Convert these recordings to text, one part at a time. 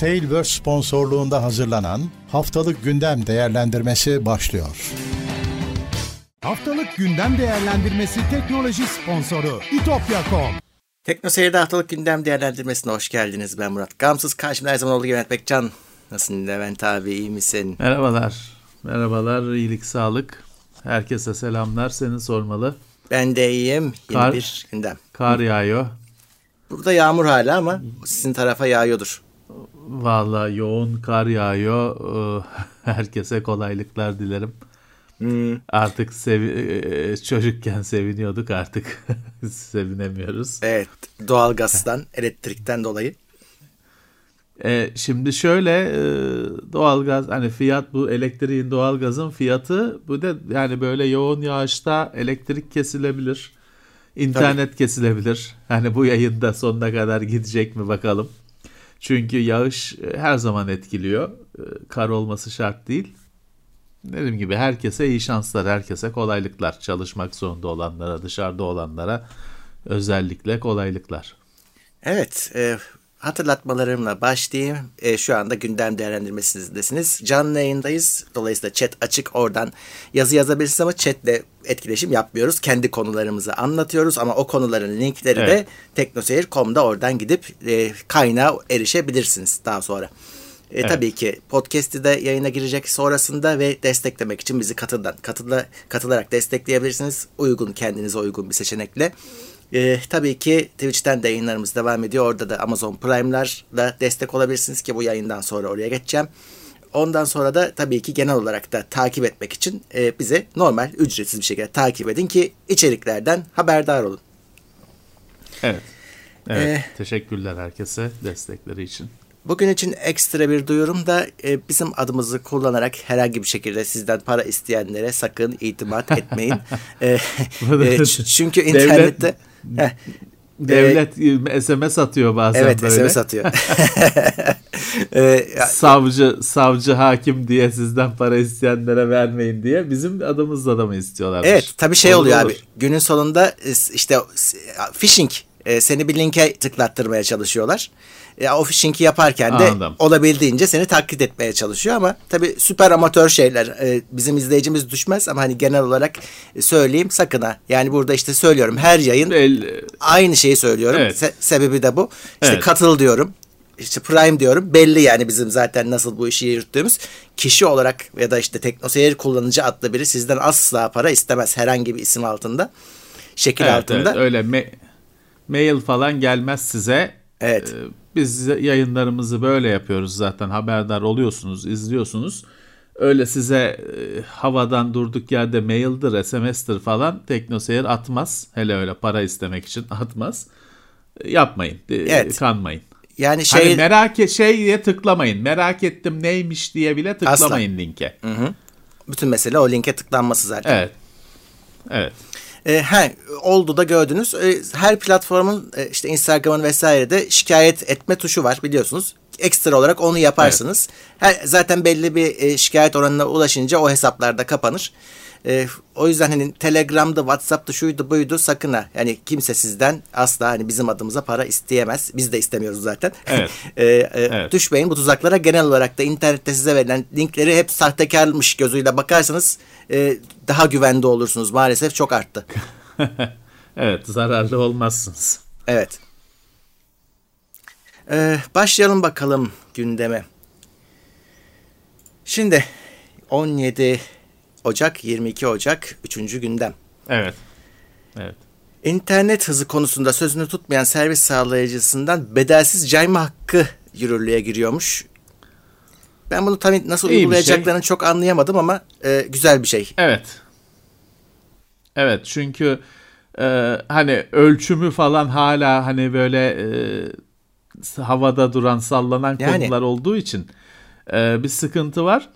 Tailverse sponsorluğunda hazırlanan Haftalık Gündem Değerlendirmesi başlıyor. Haftalık Gündem Değerlendirmesi teknoloji sponsoru itopya.com Tekno Seyir'de haftalık gündem değerlendirmesine hoş geldiniz. Ben Murat Gamsız. Karşımda her zaman olduğu gibi Levent Bekcan. Nasılsın Levent abi iyi misin? Merhabalar. Merhabalar. iyilik sağlık. Herkese selamlar. Seni sormalı. Ben de iyiyim. Yeni Kar- bir gündem. Kar yağıyor. Burada yağmur hala ama sizin tarafa yağıyordur. Vallahi yoğun kar yağıyor. Herkese kolaylıklar dilerim. Hmm, Artık sevi- e, çocukken seviniyorduk artık sevinemiyoruz. evet doğalgazdan, elektrikten dolayı. E, şimdi şöyle e, doğalgaz hani fiyat bu elektriğin doğalgazın fiyatı bu da yani böyle yoğun yağışta elektrik kesilebilir. internet kesilebilir. Hani bu yayında sonuna kadar gidecek mi bakalım. Çünkü yağış e, her zaman etkiliyor. E, Kar olması şart değil. Dediğim gibi herkese iyi şanslar, herkese kolaylıklar. Çalışmak zorunda olanlara, dışarıda olanlara özellikle kolaylıklar. Evet, e, hatırlatmalarımla başlayayım. E, şu anda gündem değerlendirmesindesiniz. Canlı yayındayız. Dolayısıyla chat açık. Oradan yazı yazabilirsiniz ama chatle etkileşim yapmıyoruz. Kendi konularımızı anlatıyoruz ama o konuların linkleri de Evet. teknoseyir.com'da oradan gidip e, kaynağa erişebilirsiniz daha sonra. E, Tabii ki podcast'i de yayına girecek sonrasında ve desteklemek için bizi katıldan katıla, katılarak destekleyebilirsiniz. Uygun kendinize uygun bir seçenekle. E, tabii ki Twitch'ten de yayınlarımız devam ediyor. Orada da Amazon Prime'larla destek olabilirsiniz ki bu yayından sonra oraya geçeceğim. Ondan sonra da tabii ki genel olarak da takip etmek için e, bize normal ücretsiz bir şekilde takip edin ki içeriklerden haberdar olun. Evet. Evet. Ee, Teşekkürler herkese destekleri için. Bugün için ekstra bir duyurum da e, bizim adımızı kullanarak herhangi bir şekilde sizden para isteyenlere sakın itimat etmeyin. E, e, çünkü Devlet- internette Heh, Devlet SMS atıyor bazen evet böyle. SMS atıyor. E, ya- Savcı, savcı, hakim diye sizden para isteyenlere vermeyin diye bizim adımızla da mı istiyorlar? evet tabii şey oluyor Olur. abi günün sonunda işte phishing e, seni bir linke tıklattırmaya çalışıyorlar. E, o phishing'i yaparken de Anladım. olabildiğince seni taklit etmeye çalışıyor ama tabii süper amatör şeyler e, bizim izleyicimiz düşmez ama hani genel olarak e, söyleyeyim sakın ha. Yani burada işte söylüyorum her yayın Belli- aynı şeyi söylüyorum. Evet. Se- sebebi de bu. İşte Evet. katıl diyorum. İşte Prime diyorum. Belli yani bizim zaten nasıl bu işi yürüttüğümüz. Kişi olarak ya da işte TeknoSeyir kullanıcı adlı biri sizden asla para istemez herhangi bir isim altında. Şekil Evet, altında. evet, öyle me- mail falan gelmez size. Evet. Ee, Biz yayınlarımızı böyle yapıyoruz zaten haberdar oluyorsunuz, izliyorsunuz. Öyle size e, havadan durduk yerde maildir, SMS'tir falan teknoseyir atmaz. Hele öyle para istemek için atmaz. Yapmayın, e, Evet. kanmayın. Yani şey Hani merak et şey diye tıklamayın. Merak ettim neymiş diye bile tıklamayın linke. bütün mesele o linke tıklanması zaten. Evet. Evet. E, he, oldu da gördünüz. E, her platformun e, işte Instagram'ın vesairede şikayet etme tuşu var biliyorsunuz. Ekstra olarak onu yaparsınız. Her, zaten belli bir e, şikayet oranına ulaşınca o hesaplar da kapanır. E, o yüzden hani Telegram'da, WhatsApp'ta şuydu buydu sakın ha. Yani kimse sizden asla hani bizim adımıza para isteyemez. Biz de istemiyoruz zaten. Evet. E, e, Evet. Düşmeyin bu tuzaklara genel olarak da internette size verilen linkleri hep sahtekarmış gözüyle bakarsanız e, daha güvende olursunuz. Maalesef çok arttı. Evet, zararlı olmazsınız. Evet. Ee, başlayalım bakalım gündeme. Şimdi 17 Ocak 22 Ocak 3. gündem. Evet. Evet. İnternet hızı konusunda sözünü tutmayan servis sağlayıcısından bedelsiz cayma hakkı yürürlüğe giriyormuş. Ben bunu tam nasıl İyi uygulayacaklarını çok anlayamadım ama e, güzel bir şey. Evet. Evet çünkü e, hani ölçümü falan hala hani böyle e, havada duran sallanan Yani. konular olduğu için e, bir sıkıntı var.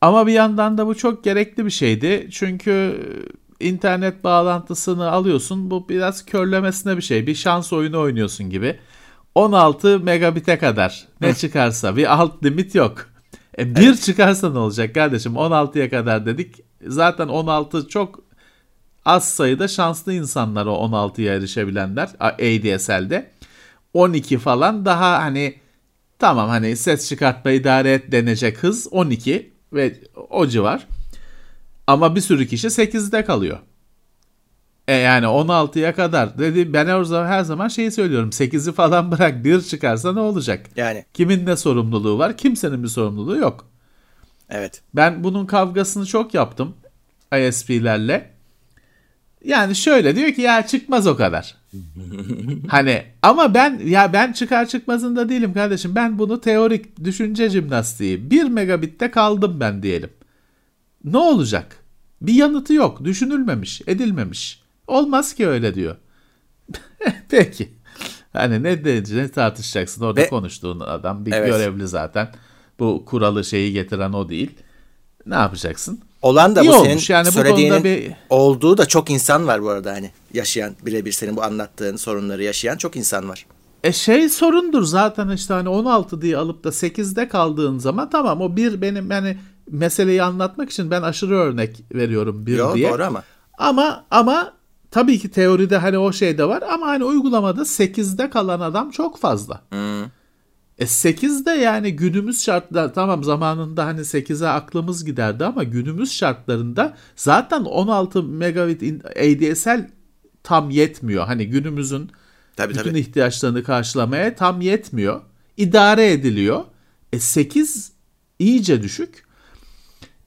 Ama bir yandan da bu çok gerekli bir şeydi. Çünkü internet bağlantısını alıyorsun. Bu biraz körlemesine bir şey. Bir şans oyunu oynuyorsun gibi. 16 megabite kadar ne çıkarsa bir alt limit yok. E bir çıkarsa ne olacak kardeşim? 16'ya kadar dedik. Zaten 16 çok az sayıda şanslı insanlar o 16'ya erişebilenler ADSL'de. 12 falan daha hani Tamam hani ses çıkartma idare et denecek hız 12 ve o civar. Ama bir sürü kişi 8'de kalıyor. E yani 16'ya kadar dedi ben her zaman, her zaman şeyi söylüyorum 8'i falan bırak bir çıkarsa ne olacak? Yani Kimin ne sorumluluğu var? Kimsenin bir sorumluluğu yok. evet. Ben bunun kavgasını çok yaptım ISP'lerle. Yani şöyle diyor ki ya çıkmaz o kadar. hani ama ben ya ben çıkar çıkmazında değilim kardeşim. Ben bunu teorik düşünce jimnastiği 1 megabitte kaldım ben diyelim. Ne olacak? Bir yanıtı yok. Düşünülmemiş, edilmemiş. Olmaz ki öyle diyor. Peki. Hani ne ne tartışacaksın orada Ve- konuştuğun adam bir Evet. görevli zaten. Bu kuralı şeyi getiren o değil. Ne yapacaksın? Olan da İyi bu olmuş. senin Yani söylediğinin bir- olduğu da çok insan var bu arada hani yaşayan birebir senin bu anlattığın sorunları yaşayan çok insan var. E şey sorundur zaten işte hani 16 diye alıp da 8'de kaldığın zaman tamam o bir benim yani meseleyi anlatmak için ben aşırı örnek veriyorum bir Yo, diye. doğru ama. Ama ama tabii ki teoride hani o şey de var ama hani uygulamada 8'de kalan adam çok fazla. E 8'de yani günümüz şartlar tamam zamanında hani 8'e aklımız giderdi ama günümüz şartlarında zaten 16 megabit ADSL tam yetmiyor. Hani günümüzün Tabii bütün tabii. ihtiyaçlarını karşılamaya tam yetmiyor. İdare ediliyor. E 8 iyice düşük.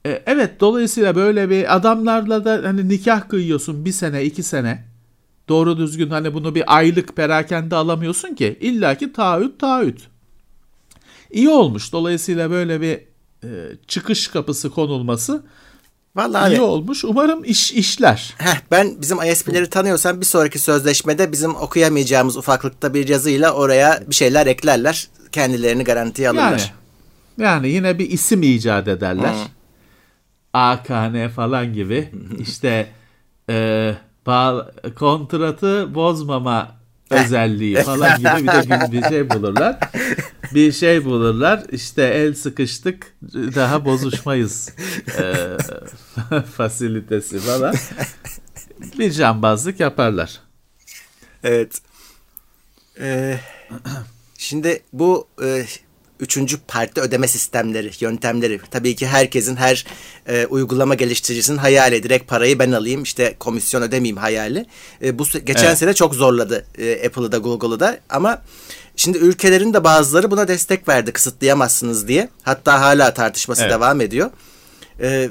E, evet dolayısıyla böyle bir adamlarla da hani nikah kıyıyorsun bir sene iki sene. Doğru düzgün hani bunu bir aylık perakende alamıyorsun ki. İlla ki taahhüt taahhüt. İyi olmuş. Dolayısıyla böyle bir e, çıkış kapısı konulması Vallahi iyi abi. olmuş. Umarım iş işler. Heh, ben bizim ISP'leri tanıyorsam bir sonraki sözleşmede bizim okuyamayacağımız ufaklıkta bir yazıyla oraya bir şeyler eklerler. Kendilerini garantiye Yani alırlar. yani yine bir isim icat ederler. AKN falan gibi. işte e, bağ- kontratı bozmama özelliği falan gibi bir de bir şey bulurlar. Bir şey bulurlar. İşte el sıkıştık daha bozuşmayız e, fasilitesi falan. Bir cambazlık yaparlar. Evet. Ee, şimdi bu e, üçüncü parti ödeme sistemleri, yöntemleri tabii ki herkesin her e, uygulama geliştiricisinin hayali. Direkt parayı ben alayım işte komisyon ödemeyeyim hayali. E, bu geçen Evet. sene çok zorladı e, Apple'ı da Google'ı da ama şimdi ülkelerin de bazıları buna destek verdi kısıtlayamazsınız diye. Hatta hala tartışması Evet. devam ediyor. E,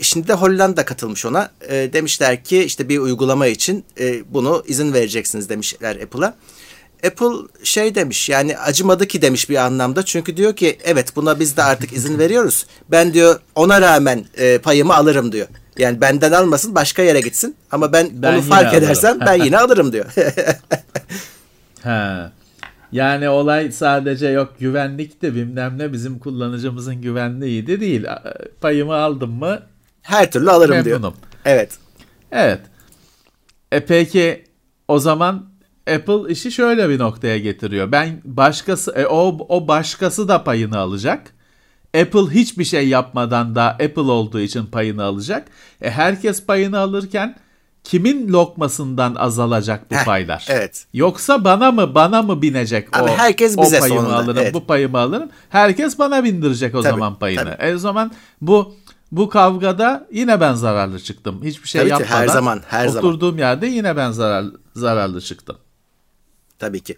Şimdi de Hollanda katılmış ona. E, demişler ki işte bir uygulama için e, bunu izin vereceksiniz demişler Apple'a. Apple şey demiş yani acımadı ki demiş bir anlamda. Çünkü diyor ki evet buna biz de artık izin veriyoruz. Ben diyor ona rağmen e, payımı alırım diyor. Yani benden almasın başka yere gitsin. Ama ben, Ben onu fark alırım. edersem ben yine alırım diyor. Ha. Yani olay sadece yok güvenlikti bilmem ne bizim kullanıcımızın güvenliğiydi değil. Payımı aldım mı Her türlü alırım diyor. memnunum. Evet. Evet. E peki o zaman Apple işi şöyle bir noktaya getiriyor. Ben başkası e, o o başkası da payını alacak. Apple hiçbir şey yapmadan da Apple olduğu için payını alacak. E herkes payını alırken kimin lokmasından azalacak bu Heh, paylar? evet. Yoksa bana mı bana mı binecek Abi o herkes o bize payımı sonunda, alırım, evet. bu payımı alırım. Herkes bana bindirecek o Tabii, zaman payını. tabii. E o zaman bu bu kavgada yine ben zararlı çıktım. Hiçbir şey Tabii ki, yapmadan. her zaman, her zaman. oturduğum yerde yine ben zarar, zararlı çıktım. Tabii ki.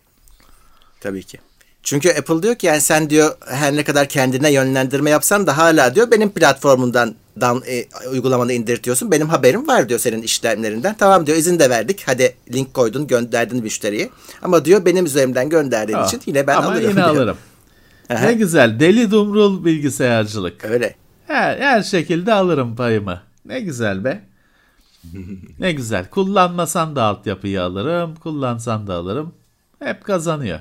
Tabii ki. Çünkü Apple diyor ki yani sen diyor her ne kadar kendine yönlendirme yapsan da hala diyor benim platformumdan dan, e, uygulamanı indirtiyorsun. Benim haberim var diyor senin işlemlerinden. Tamam diyor izin de verdik. Hadi link koydun gönderdin müşteriye. Ama diyor benim üzerimden gönderdiğin Ah, için yine ben Ama alırım. yine diyor. alırım. Aha. ne güzel. Deli dumrul bilgisayarcılık. Öyle. Her, her şekilde alırım payımı. Ne güzel be. ne güzel. Kullanmasan da altyapıyı alırım. Kullansan da alırım. Hep kazanıyor.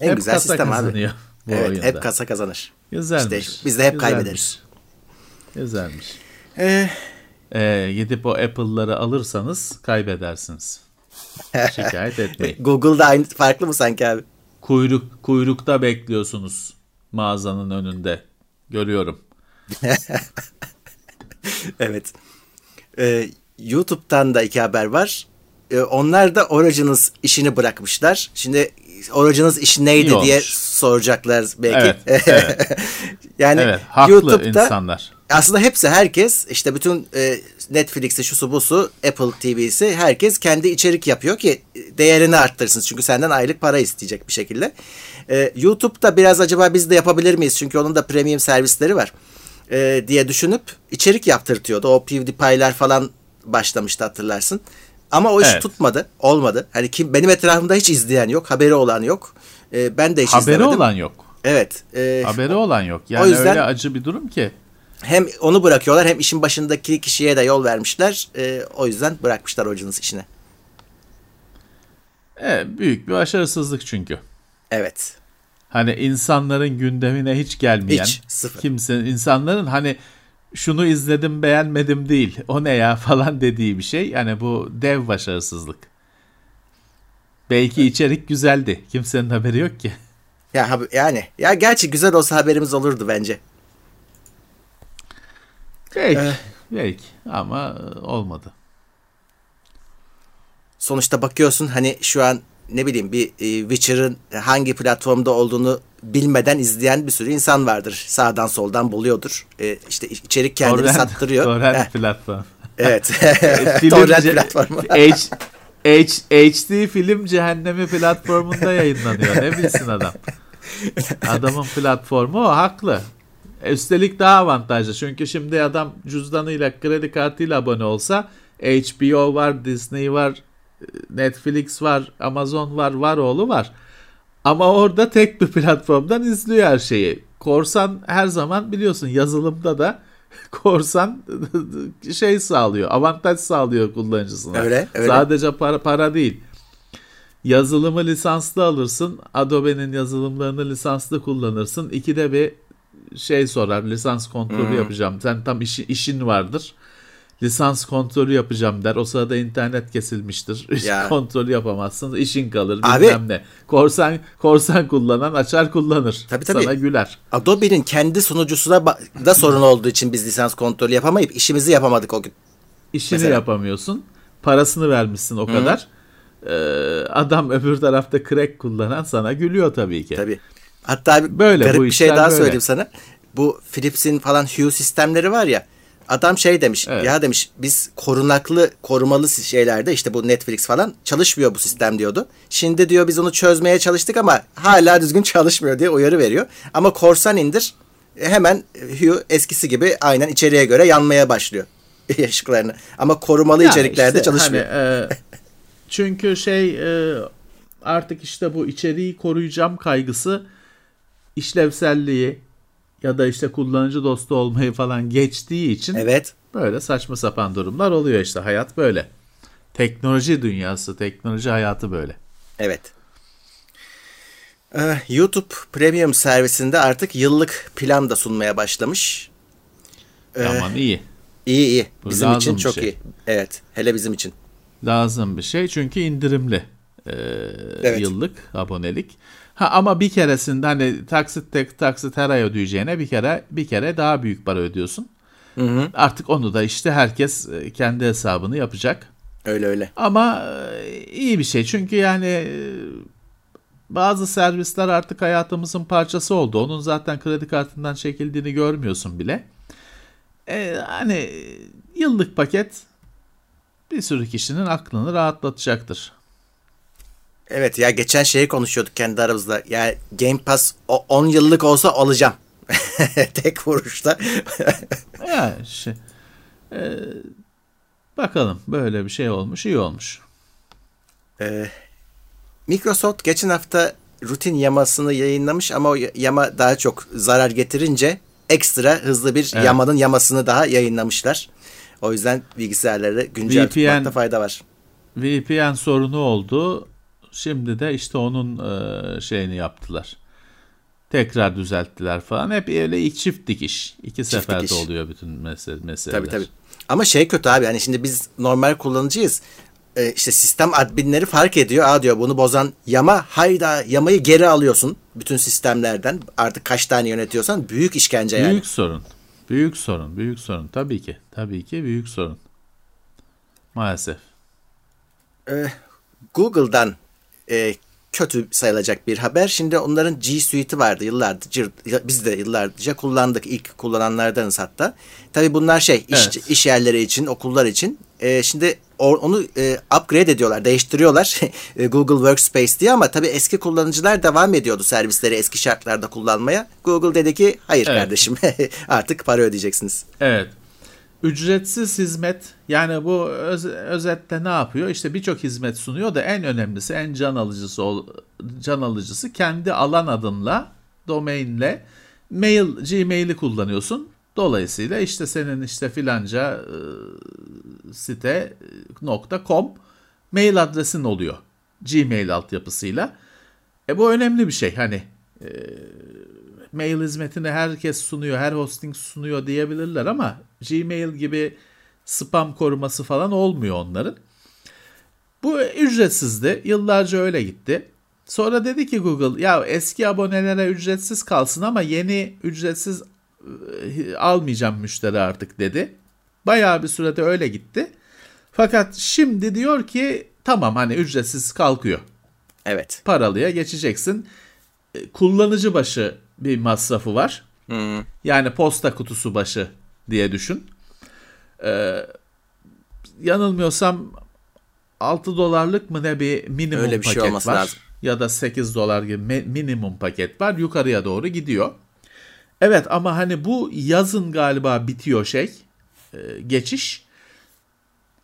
En hep güzel kasa sistem abi. kazanıyor bu Evet, oyunda. hep kasa kazanır. Güzelmiş. İşte biz de hep Güzelmiş. kaybederiz. Güzelmiş. Ee, Ee, gidip o Apple'ları alırsanız kaybedersiniz. Şikayet etmeyin. Google'da aynı farklı mı sanki abi? Kuyruk kuyrukta bekliyorsunuz mağazanın önünde. Görüyorum. Evet. Ee, YouTube'dan da iki haber var. Ee, onlar da Originals işini bırakmışlar. Şimdi orucunuz işi neydi İyi diye olmuş. soracaklar belki. Evet, evet. yani Evet, haklı YouTube'da insanlar. Aslında hepsi herkes işte bütün e, Netflix'i şusu busu Apple TV'si herkes kendi içerik yapıyor ki değerini arttırsın. Çünkü senden aylık para isteyecek bir şekilde. E, YouTube'da biraz acaba biz de yapabilir miyiz? Çünkü onun da premium servisleri var. E, diye düşünüp içerik yaptırtıyordu. O PewDiePie'ler falan başlamıştı hatırlarsın. Ama o iş Evet. tutmadı. Olmadı. Hani kim benim etrafımda hiç izleyen yok. Haberi olan yok. E, ben de hiç Haberi izlemedim. olan yok. Evet. e, Haberi olan yok. Yani o yüzden- öyle acı bir durum ki. Hem onu bırakıyorlar hem işin başındaki kişiye de yol vermişler. Ee, o yüzden bırakmışlar hocanız işine. Evet, büyük bir başarısızlık çünkü. Evet. Hani insanların gündemine hiç gelmeyen, Hiç, sıfır. kimsenin insanların hani şunu izledim beğenmedim değil, o ne ya falan dediği bir şey. Yani bu dev başarısızlık. Belki içerik güzeldi. Kimsenin haberi yok ki. Ya yani ya gerçi güzel olsa haberimiz olurdu bence. Belki, Eh. belki ama e, olmadı. Sonuçta bakıyorsun hani şu an ne bileyim bir e, Witcher'ın hangi platformda olduğunu bilmeden izleyen bir sürü insan vardır. Sağdan soldan buluyordur. E, işte içerik kendini Torrent- sattırıyor. Torrent Heh, platform. evet. Film Torrent platformu. H, H, HD film cehennemi platformunda yayınlanıyor. Ne bilsin adam. Adamın platformu o haklı. Üstelik daha avantajlı. Çünkü şimdi adam cüzdanıyla kredi kartıyla abone olsa HBO var, Disney var, Netflix var, Amazon var, var oğlu var. Ama orada tek bir platformdan izliyor her şeyi. Korsan her zaman biliyorsun yazılımda da korsan şey sağlıyor, avantaj sağlıyor kullanıcısına. Öyle, öyle. Sadece para, para değil. Yazılımı lisanslı alırsın. Adobe'nin yazılımlarını lisanslı kullanırsın. İkide bir şey sorar. Lisans kontrolü Hmm. yapacağım. Sen tam işi, işin vardır. Lisans kontrolü yapacağım der. O sırada internet kesilmiştir. Ya. kontrolü yapamazsın. İşin kalır. Abi- Bilmem ne. Korsan korsan kullanan açar kullanır. Tabii, tabii. Sana güler. Adobe'nin kendi sunucusu da, sorun olduğu için biz lisans kontrolü yapamayıp işimizi yapamadık o gün. İşini Mesela. yapamıyorsun. Parasını vermişsin o kadar. Ee, adam öbür tarafta crack kullanan sana gülüyor tabii ki. Tabii. Hatta bir Böyle, garip bir şey daha böyle. söyleyeyim sana. Bu Philips'in falan Hue sistemleri var ya. Adam şey demiş. Evet. Ya demiş biz korunaklı, korumalı şeylerde işte bu Netflix falan çalışmıyor bu sistem diyordu. Şimdi diyor biz onu çözmeye çalıştık ama hala düzgün çalışmıyor diye uyarı veriyor. Ama korsan indir hemen Hue eskisi gibi aynen içeriye göre yanmaya başlıyor ışıklarını. Ama korumalı Ya içeriklerde işte çalışmıyor. hani, e, çünkü şey e, artık işte bu içeriği koruyacağım kaygısı işlevselliği ya da işte kullanıcı dostu olmayı falan geçtiği için Evet. böyle saçma sapan durumlar oluyor işte hayat böyle. Teknoloji dünyası, teknoloji hayatı böyle. Evet. Ee, YouTube Premium servisinde artık yıllık plan da sunmaya başlamış. Ee, Aman iyi. İyi iyi. Bu Bizim için çok şey. iyi. Evet. Hele bizim için. Lazım bir şey çünkü indirimli e, Evet. yıllık abonelik. Ha ama bir keresinde hani taksit tek taksit her ay ödeyeceğine bir kere bir kere daha büyük para ödüyorsun. Artık onu da işte herkes e, kendi hesabını yapacak. Öyle öyle. Ama e, iyi bir şey çünkü yani e, bazı servisler artık hayatımızın parçası oldu. Onun zaten kredi kartından çekildiğini görmüyorsun bile. E, hani yıllık paket bir sürü kişinin aklını rahatlatacaktır. Evet ya geçen şeyi konuşuyorduk kendi aramızda. Yani Game Pass o 10 yıllık olsa alacağım. Tek vuruşta. Ya şey, e, bakalım böyle bir şey olmuş iyi olmuş. Ee, Microsoft geçen hafta rutin yamasını yayınlamış ama o yama daha çok zarar getirince ekstra hızlı bir Evet. yamanın yamasını daha yayınlamışlar. O yüzden bilgisayarları güncel VPN tutmakta fayda var. VPN sorunu oldu. Şimdi de işte onun e, şeyini yaptılar. Tekrar düzelttiler falan. Hep öyle ilk çift dikiş. İki seferde dikiş. oluyor bütün mesele, meseleler. Tabii tabii. Ama şey kötü abi hani şimdi biz normal kullanıcıyız. Ee, işte sistem adminleri fark ediyor. Aa diyor bunu bozan yama hayda yamayı geri alıyorsun bütün sistemlerden. Artık kaç tane yönetiyorsan büyük işkence yani. Büyük sorun. Büyük sorun. Büyük sorun. Tabii ki. Tabii ki büyük sorun. Maalesef. Ee, Google'dan e, kötü sayılacak bir haber. Şimdi onların G Suite'i vardı yıllardır. Biz de yıllarca kullandık. ilk kullananlardanız hatta. Tabii bunlar şey iş, evet. iş yerleri için, okullar için. Ee, şimdi onu e, upgrade ediyorlar, değiştiriyorlar e, Google Workspace diye ama tabii eski kullanıcılar devam ediyordu servisleri eski şartlarda kullanmaya. Google dedi ki hayır evet. kardeşim artık para ödeyeceksiniz. Evet. Ücretsiz hizmet yani bu öz, özetle ne yapıyor? İşte birçok hizmet sunuyor da en önemlisi, en can alıcısı can alıcısı kendi alan adınla, domainle mail Gmail'i kullanıyorsun. Dolayısıyla işte senin işte filanca e, site .com mail adresin oluyor. Gmail altyapısıyla. E bu önemli bir şey. Hani e, mail hizmetini herkes sunuyor, her hosting sunuyor diyebilirler ama Gmail gibi spam koruması falan olmuyor onların. Bu ücretsizdi. Yıllarca öyle gitti. Sonra dedi ki Google ya eski abonelere ücretsiz kalsın ama yeni ücretsiz e, almayacağım müşteri artık dedi. Bayağı bir sürede öyle gitti. Fakat şimdi diyor ki tamam hani ücretsiz kalkıyor. Evet. Paralıya geçeceksin. Kullanıcı başı bir masrafı var. Hmm. Yani posta kutusu başı diye düşün. Ee, yanılmıyorsam 6 dolarlık mı ne bir minimum Öyle bir şey paket şey var. Lazım. Ya da 8 dolar gibi minimum paket var. Yukarıya doğru gidiyor. Evet ama hani bu yazın galiba bitiyor şey. E, geçiş.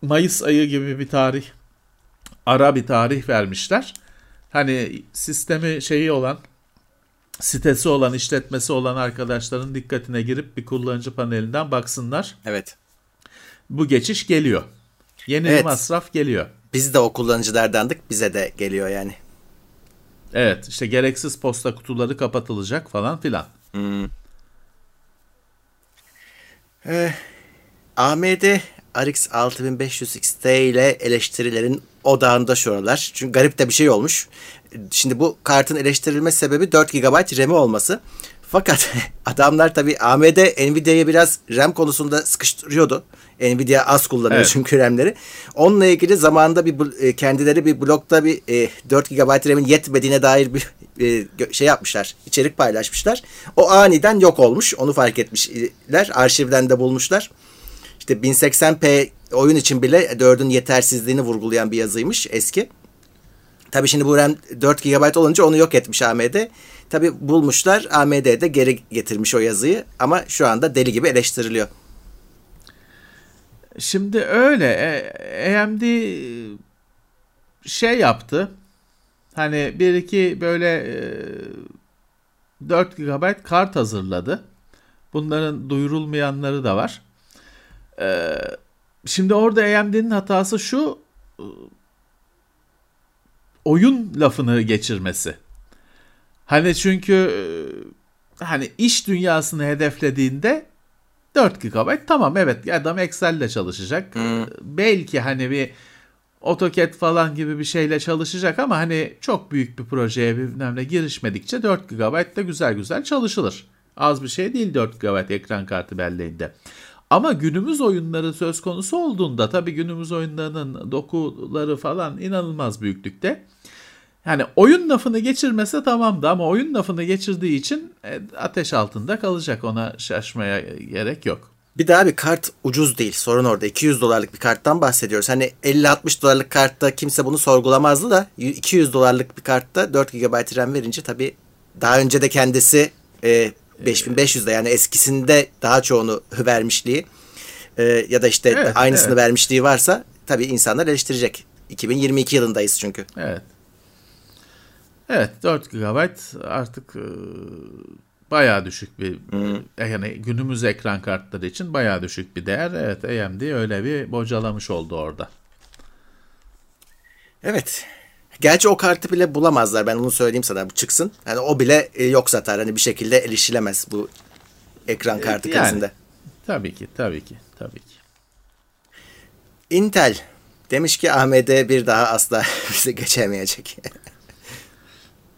Mayıs ayı gibi bir tarih. Ara bir tarih vermişler. Hani sistemi şeyi olan sitesi olan, işletmesi olan arkadaşların dikkatine girip bir kullanıcı panelinden baksınlar. Evet. Bu geçiş geliyor. Yeni evet. masraf geliyor. Biz de o kullanıcılardandık. Bize de geliyor yani. Evet. işte gereksiz posta kutuları kapatılacak falan filan. Hmm. Ee, AMD RX 6500 XT ile eleştirilerin odağında şu aralar. Çünkü garip de bir şey olmuş. Şimdi bu kartın eleştirilme sebebi 4 GB RAM'i olması. Fakat adamlar tabi AMD Nvidia'yı biraz RAM konusunda sıkıştırıyordu. Nvidia az kullanıyor evet. çünkü RAM'leri. Onunla ilgili zamanında bir e, kendileri bir blogda bir 4 GB RAM'in yetmediğine dair bir e, şey yapmışlar. içerik paylaşmışlar. O aniden yok olmuş. Onu fark etmişler. Arşivden de bulmuşlar. İşte 1080p oyun için bile 4'ün yetersizliğini vurgulayan bir yazıymış eski. Tabii şimdi bu RAM 4 GB olunca onu yok etmiş AMD. Tabii bulmuşlar AMD de geri getirmiş o yazıyı ama şu anda deli gibi eleştiriliyor. Şimdi öyle e, AMD şey yaptı. Hani bir iki böyle 4 GB kart hazırladı. Bunların duyurulmayanları da var. E, şimdi orada AMD'nin hatası şu oyun lafını geçirmesi. Hani çünkü e, hani iş dünyasını hedeflediğinde 4 GB tamam evet adam Excel ile çalışacak. Hmm. Belki hani bir AutoCAD falan gibi bir şeyle çalışacak ama hani çok büyük bir projeye bilmem girişmedikçe 4 GB da güzel güzel çalışılır. Az bir şey değil 4 GB ekran kartı belleğinde. Ama günümüz oyunları söz konusu olduğunda tabii günümüz oyunlarının dokuları falan inanılmaz büyüklükte. Yani oyun lafını geçirmese tamamdı ama oyun lafını geçirdiği için e, ateş altında kalacak ona şaşmaya gerek yok. Bir daha bir kart ucuz değil. Sorun orada. 200 dolarlık bir karttan bahsediyoruz. Hani 50-60 dolarlık kartta kimse bunu sorgulamazdı da 200 dolarlık bir kartta 4 GB RAM verince tabii daha önce de kendisi e, 5500'de yani eskisinde daha çoğunu vermişliği e, ya da işte evet, aynısını evet. vermişliği varsa tabii insanlar eleştirecek. 2022 yılındayız çünkü. Evet. Evet 4 GB artık e, bayağı düşük bir hmm. yani günümüz ekran kartları için bayağı düşük bir değer. Evet AMD öyle bir bocalamış oldu orada. Evet. Gerçi o kartı bile bulamazlar. Ben onu söyleyeyim sana bu çıksın. Yani o bile e, yok zaten. Hani bir şekilde erişilemez bu ekran kartı yani, krizinde. Tabii ki, tabii ki, tabii ki. Intel demiş ki AMD bir daha asla bizi geçemeyecek.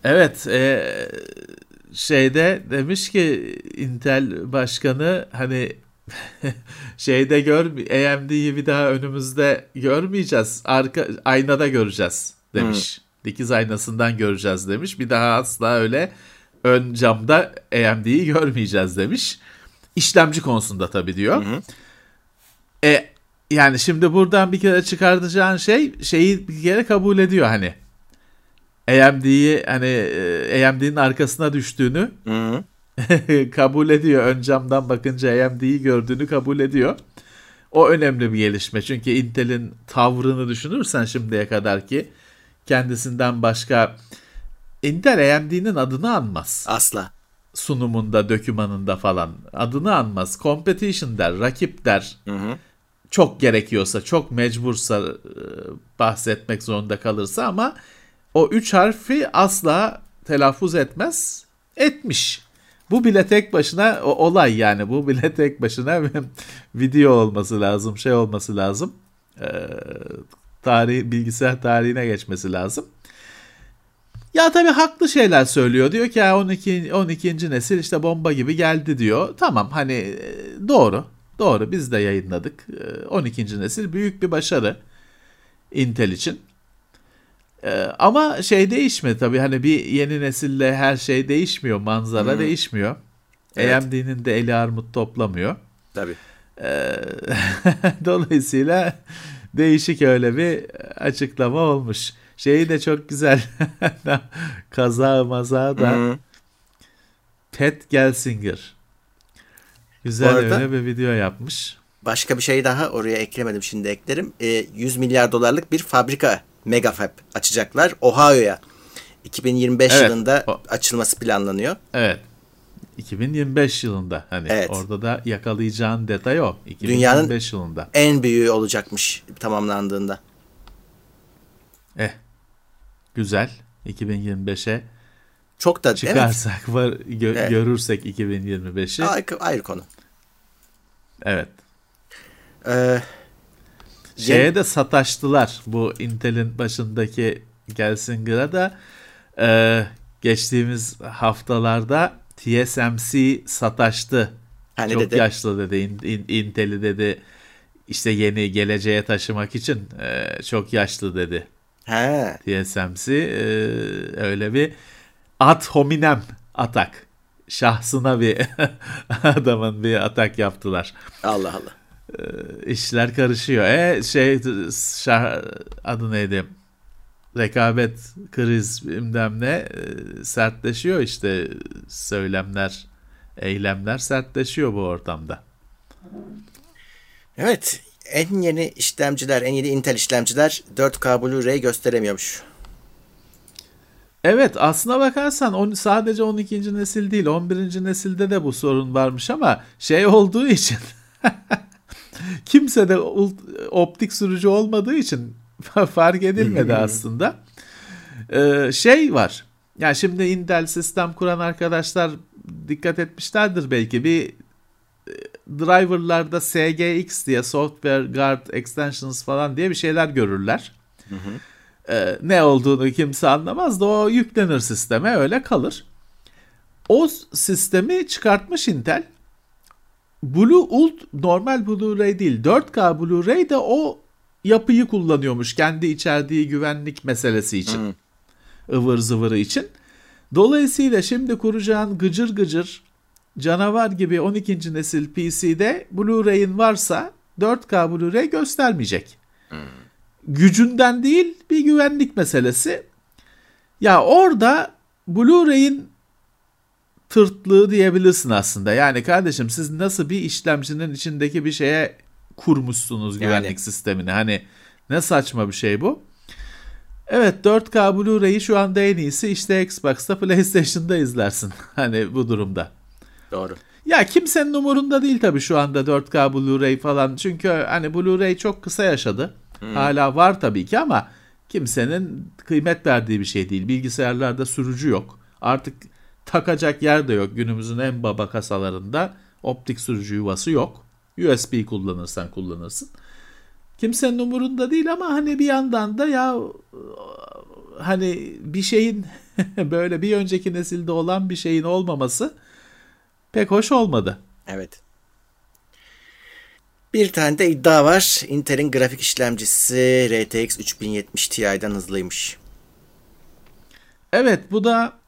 Evet, e, şeyde demiş ki Intel başkanı hani şeyde gör AMD'yi bir daha önümüzde görmeyeceğiz. Arka aynada göreceğiz demiş. Dikiz aynasından göreceğiz demiş. Bir daha asla öyle ön camda AMD'yi görmeyeceğiz demiş. İşlemci konusunda tabii diyor. Hı hı. E yani şimdi buradan bir kere çıkartacağın şey şeyi bir kere kabul ediyor hani. AMD'yi hani e, AMD'nin arkasına düştüğünü hı hı. kabul ediyor. Ön camdan bakınca AMD'yi gördüğünü kabul ediyor. O önemli bir gelişme. Çünkü Intel'in tavrını düşünürsen şimdiye kadar ki kendisinden başka Intel AMD'nin adını anmaz. Asla. Sunumunda, dokümanında falan adını anmaz. Competition der, rakip der. Hı hı. Çok gerekiyorsa, çok mecbursa e, bahsetmek zorunda kalırsa ama o üç harfi asla telaffuz etmez. Etmiş. Bu bile tek başına o olay yani. Bu bile tek başına video olması lazım, şey olması lazım. Ee, tarih bilgisayar tarihine geçmesi lazım. Ya tabii haklı şeyler söylüyor. Diyor ki 12 12. nesil işte bomba gibi geldi diyor. Tamam hani e, doğru. Doğru biz de yayınladık. 12. E, nesil büyük bir başarı Intel için. E, ama şey değişmiyor tabii hani bir yeni nesille her şey değişmiyor. Manzara hmm. değişmiyor. Evet. AMD'nin de eli armut toplamıyor. Tabii. Dolayısıyla değişik öyle bir açıklama olmuş. Şeyi de çok güzel. Kaza maza da. Pat Gelsinger. Güzel arada, öyle bir video yapmış. Başka bir şey daha oraya eklemedim şimdi eklerim. E, 100 milyar dolarlık bir fabrika Megafab açacaklar Ohio'ya. 2025 evet, yılında o, açılması planlanıyor. Evet. 2025 yılında hani evet. orada da yakalayacağın detay o. 2025 Dünyanın yılında. en büyüğü olacakmış tamamlandığında. Eh. Güzel. 2025'e çok da çıkarsak evet. var gö- evet. görürsek 2025'i. Ayrı, ayrı konu. Evet. Ee, Şeye yeni... de sataştılar. Bu Intel'in başındaki Gelsinger'a da e, geçtiğimiz haftalarda TSMC sataştı. Ha, Çok dedi? yaşlı dedi. In, Intel'i dedi işte yeni geleceğe taşımak için e, çok yaşlı dedi. He. TSMC e, öyle bir ad hominem atak. Şahsına bir adamın bir atak yaptılar. Allah Allah. E, işler karışıyor. E şey şah, adı neydi? Rekabet, kriz bilmem ne e, sertleşiyor işte söylemler, eylemler sertleşiyor bu ortamda. Evet, en yeni işlemciler, en yeni Intel işlemciler 4K Blu-ray gösteremiyormuş. Evet aslına bakarsan on, sadece 12. nesil değil 11. nesilde de bu sorun varmış ama şey olduğu için kimse de optik sürücü olmadığı için fark edilmedi aslında. Ee, şey var yani şimdi Intel sistem kuran arkadaşlar dikkat etmişlerdir belki bir driverlarda SGX diye Software Guard Extensions falan diye bir şeyler görürler. Hı hı. Ee, ne olduğunu kimse anlamaz da o yüklenir sisteme öyle kalır. O sistemi çıkartmış Intel. Blue Ult normal Blu-ray değil 4K Blu-ray de o yapıyı kullanıyormuş kendi içerdiği güvenlik meselesi için. Hı. ıvır zıvırı için. Dolayısıyla şimdi kuracağın gıcır gıcır canavar gibi 12. nesil PC'de Blu-ray'in varsa 4K Blu-ray göstermeyecek. Hmm. Gücünden değil bir güvenlik meselesi. Ya orada Blu-ray'in tırtlığı diyebilirsin aslında. Yani kardeşim siz nasıl bir işlemcinin içindeki bir şeye kurmuşsunuz güvenlik yani. sistemini. Hani ne saçma bir şey bu. Evet 4K Blu-ray'i şu anda en iyisi işte Xbox'ta PlayStation'da izlersin. Hani bu durumda. Doğru. Ya kimsenin umurunda değil tabii şu anda 4K Blu-ray falan. Çünkü hani Blu-ray çok kısa yaşadı. Hmm. Hala var tabii ki ama kimsenin kıymet verdiği bir şey değil. Bilgisayarlarda sürücü yok. Artık takacak yer de yok. Günümüzün en baba kasalarında optik sürücü yuvası yok. USB kullanırsan kullanırsın. Kimsenin umurunda değil ama hani bir yandan da ya hani bir şeyin böyle bir önceki nesilde olan bir şeyin olmaması pek hoş olmadı. Evet. Bir tane de iddia var. Intel'in grafik işlemcisi RTX 3070 Ti'den hızlıymış. Evet bu da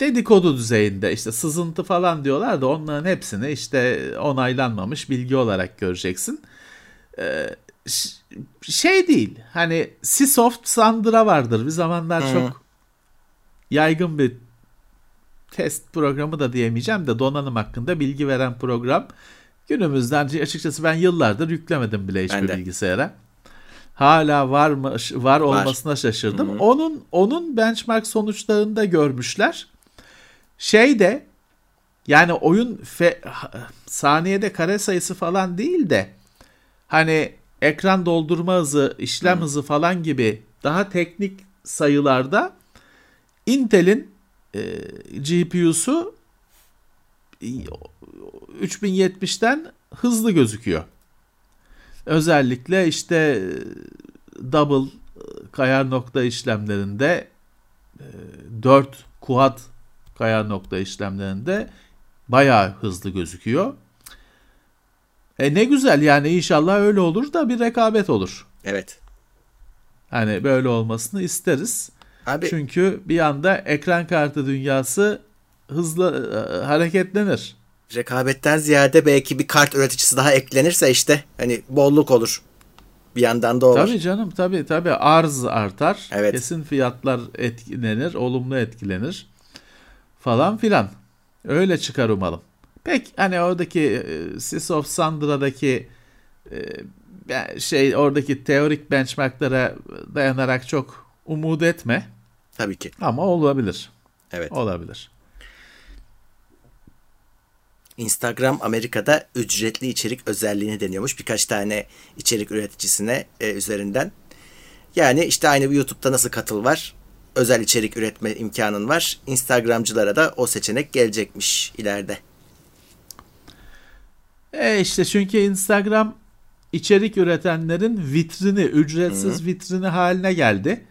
dedikodu düzeyinde işte sızıntı falan diyorlar da onların hepsini işte onaylanmamış bilgi olarak göreceksin. Ee, şey değil hani Sisoft Sandra vardır bir zamanlar Hı. çok yaygın bir test programı da diyemeyeceğim de donanım hakkında bilgi veren program. Günümüzden açıkçası ben yıllardır yüklemedim bile hiçbir bilgisayara. Hala var mı var olmasına var. şaşırdım. Hı-hı. Onun onun benchmark sonuçlarında görmüşler. Şey de yani oyun fe, saniyede kare sayısı falan değil de hani ekran doldurma hızı, işlem Hı. hızı falan gibi daha teknik sayılarda Intel'in e, GPU'su 3070'ten hızlı gözüküyor. Özellikle işte e, double e, kayar nokta işlemlerinde 4 e, kayar nokta işlemlerinde bayağı hızlı gözüküyor. E ne güzel yani inşallah öyle olur da bir rekabet olur. Evet. Hani böyle olmasını isteriz. Abi, Çünkü bir anda ekran kartı dünyası hızlı e, hareketlenir. Rekabetten ziyade belki bir kart üreticisi daha eklenirse işte hani bolluk olur. Bir yandan da olur. Tabii canım tabii tabii arz artar. Evet. Kesin fiyatlar etkilenir, olumlu etkilenir falan filan. Öyle çıkar umalım. Pek hani oradaki e, Sis of Sandra'daki e, şey oradaki teorik benchmarklara dayanarak çok umut etme. Tabii ki. Ama olabilir. Evet. Olabilir. Instagram Amerika'da ücretli içerik özelliğini deniyormuş. Birkaç tane içerik üreticisine e, üzerinden. Yani işte aynı YouTube'da nasıl katıl var. Özel içerik üretme imkanın var. Instagramcılara da o seçenek gelecekmiş ileride. E işte çünkü Instagram içerik üretenlerin vitrini, ücretsiz Hı-hı. vitrini haline geldi.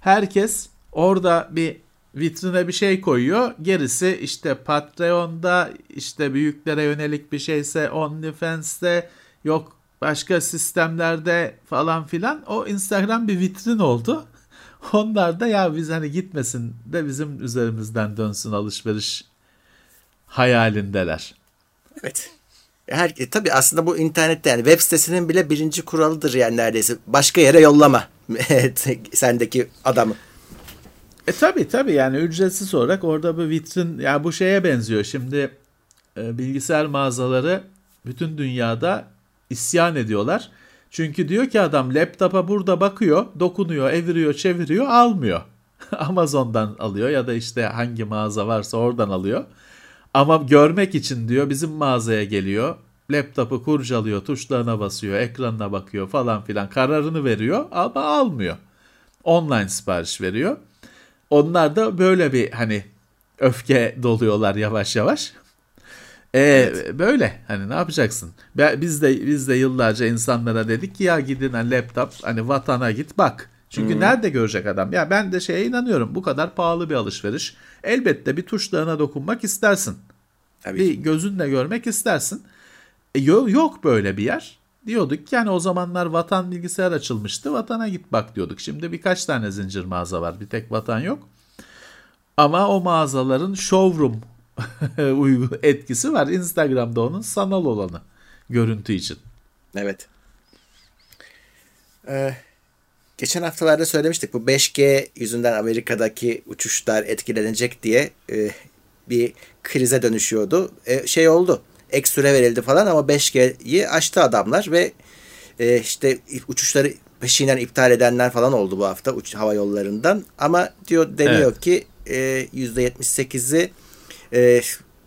Herkes orada bir vitrine bir şey koyuyor. Gerisi işte Patreon'da işte büyüklere yönelik bir şeyse OnlyFans'te yok başka sistemlerde falan filan o Instagram bir vitrin oldu. Onlar da ya biz hani gitmesin de bizim üzerimizden dönsün alışveriş hayalindeler. Evet. Her, e, tabii aslında bu internette yani web sitesinin bile birinci kuralıdır yani neredeyse. Başka yere yollama sendeki adamı. E tabi tabi yani ücretsiz olarak orada bir vitrin ya yani bu şeye benziyor. Şimdi e, bilgisayar mağazaları bütün dünyada isyan ediyorlar. Çünkü diyor ki adam laptopa burada bakıyor, dokunuyor, eviriyor, çeviriyor, almıyor. Amazon'dan alıyor ya da işte hangi mağaza varsa oradan alıyor. Ama görmek için diyor bizim mağazaya geliyor. Laptopu kurcalıyor, tuşlarına basıyor, ekranına bakıyor falan filan. Kararını veriyor ama almıyor. Online sipariş veriyor. Onlar da böyle bir hani öfke doluyorlar yavaş yavaş. Ee, evet. Böyle hani ne yapacaksın? Biz de biz de yıllarca insanlara dedik ki ya gidin hani laptop hani vatana git bak. Çünkü hmm. nerede görecek adam? Ya ben de şeye inanıyorum. Bu kadar pahalı bir alışveriş. Elbette bir tuşlarına dokunmak istersin. Tabii bir gözünle görmek istersin. E, yok, yok böyle bir yer. Diyorduk ki yani o zamanlar vatan bilgisayar açılmıştı. Vatana git bak diyorduk. Şimdi birkaç tane zincir mağaza var. Bir tek vatan yok. Ama o mağazaların showroom uygu etkisi var. Instagram'da onun sanal olanı görüntü için. Evet. Ee, geçen haftalarda söylemiştik bu 5G yüzünden Amerika'daki uçuşlar etkilenecek diye e, bir krize dönüşüyordu. E, şey oldu. Ek süre verildi falan ama 5G'yi açtı adamlar ve e, işte uçuşları peşinden iptal edenler falan oldu bu hafta uç hava yollarından. Ama diyor deniyor evet. ki e, %78'i e,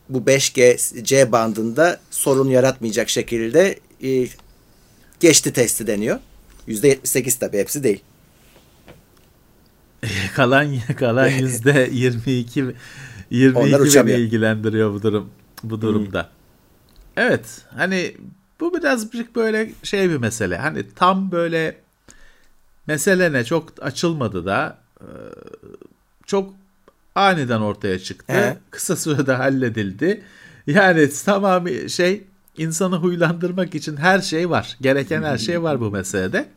bu 5G C bandında sorun yaratmayacak şekilde e, geçti testi deniyor. %78 tabii hepsi değil. kalan kalan yüzde 22 22 beni ilgilendiriyor bu durum bu durumda. Hmm. Evet hani bu biraz bir böyle şey bir mesele. Hani tam böyle mesele ne çok açılmadı da e, çok aniden ortaya çıktı. He. Kısa sürede halledildi. Yani tamamı şey insanı huylandırmak için her şey var. Gereken her şey var bu meselede.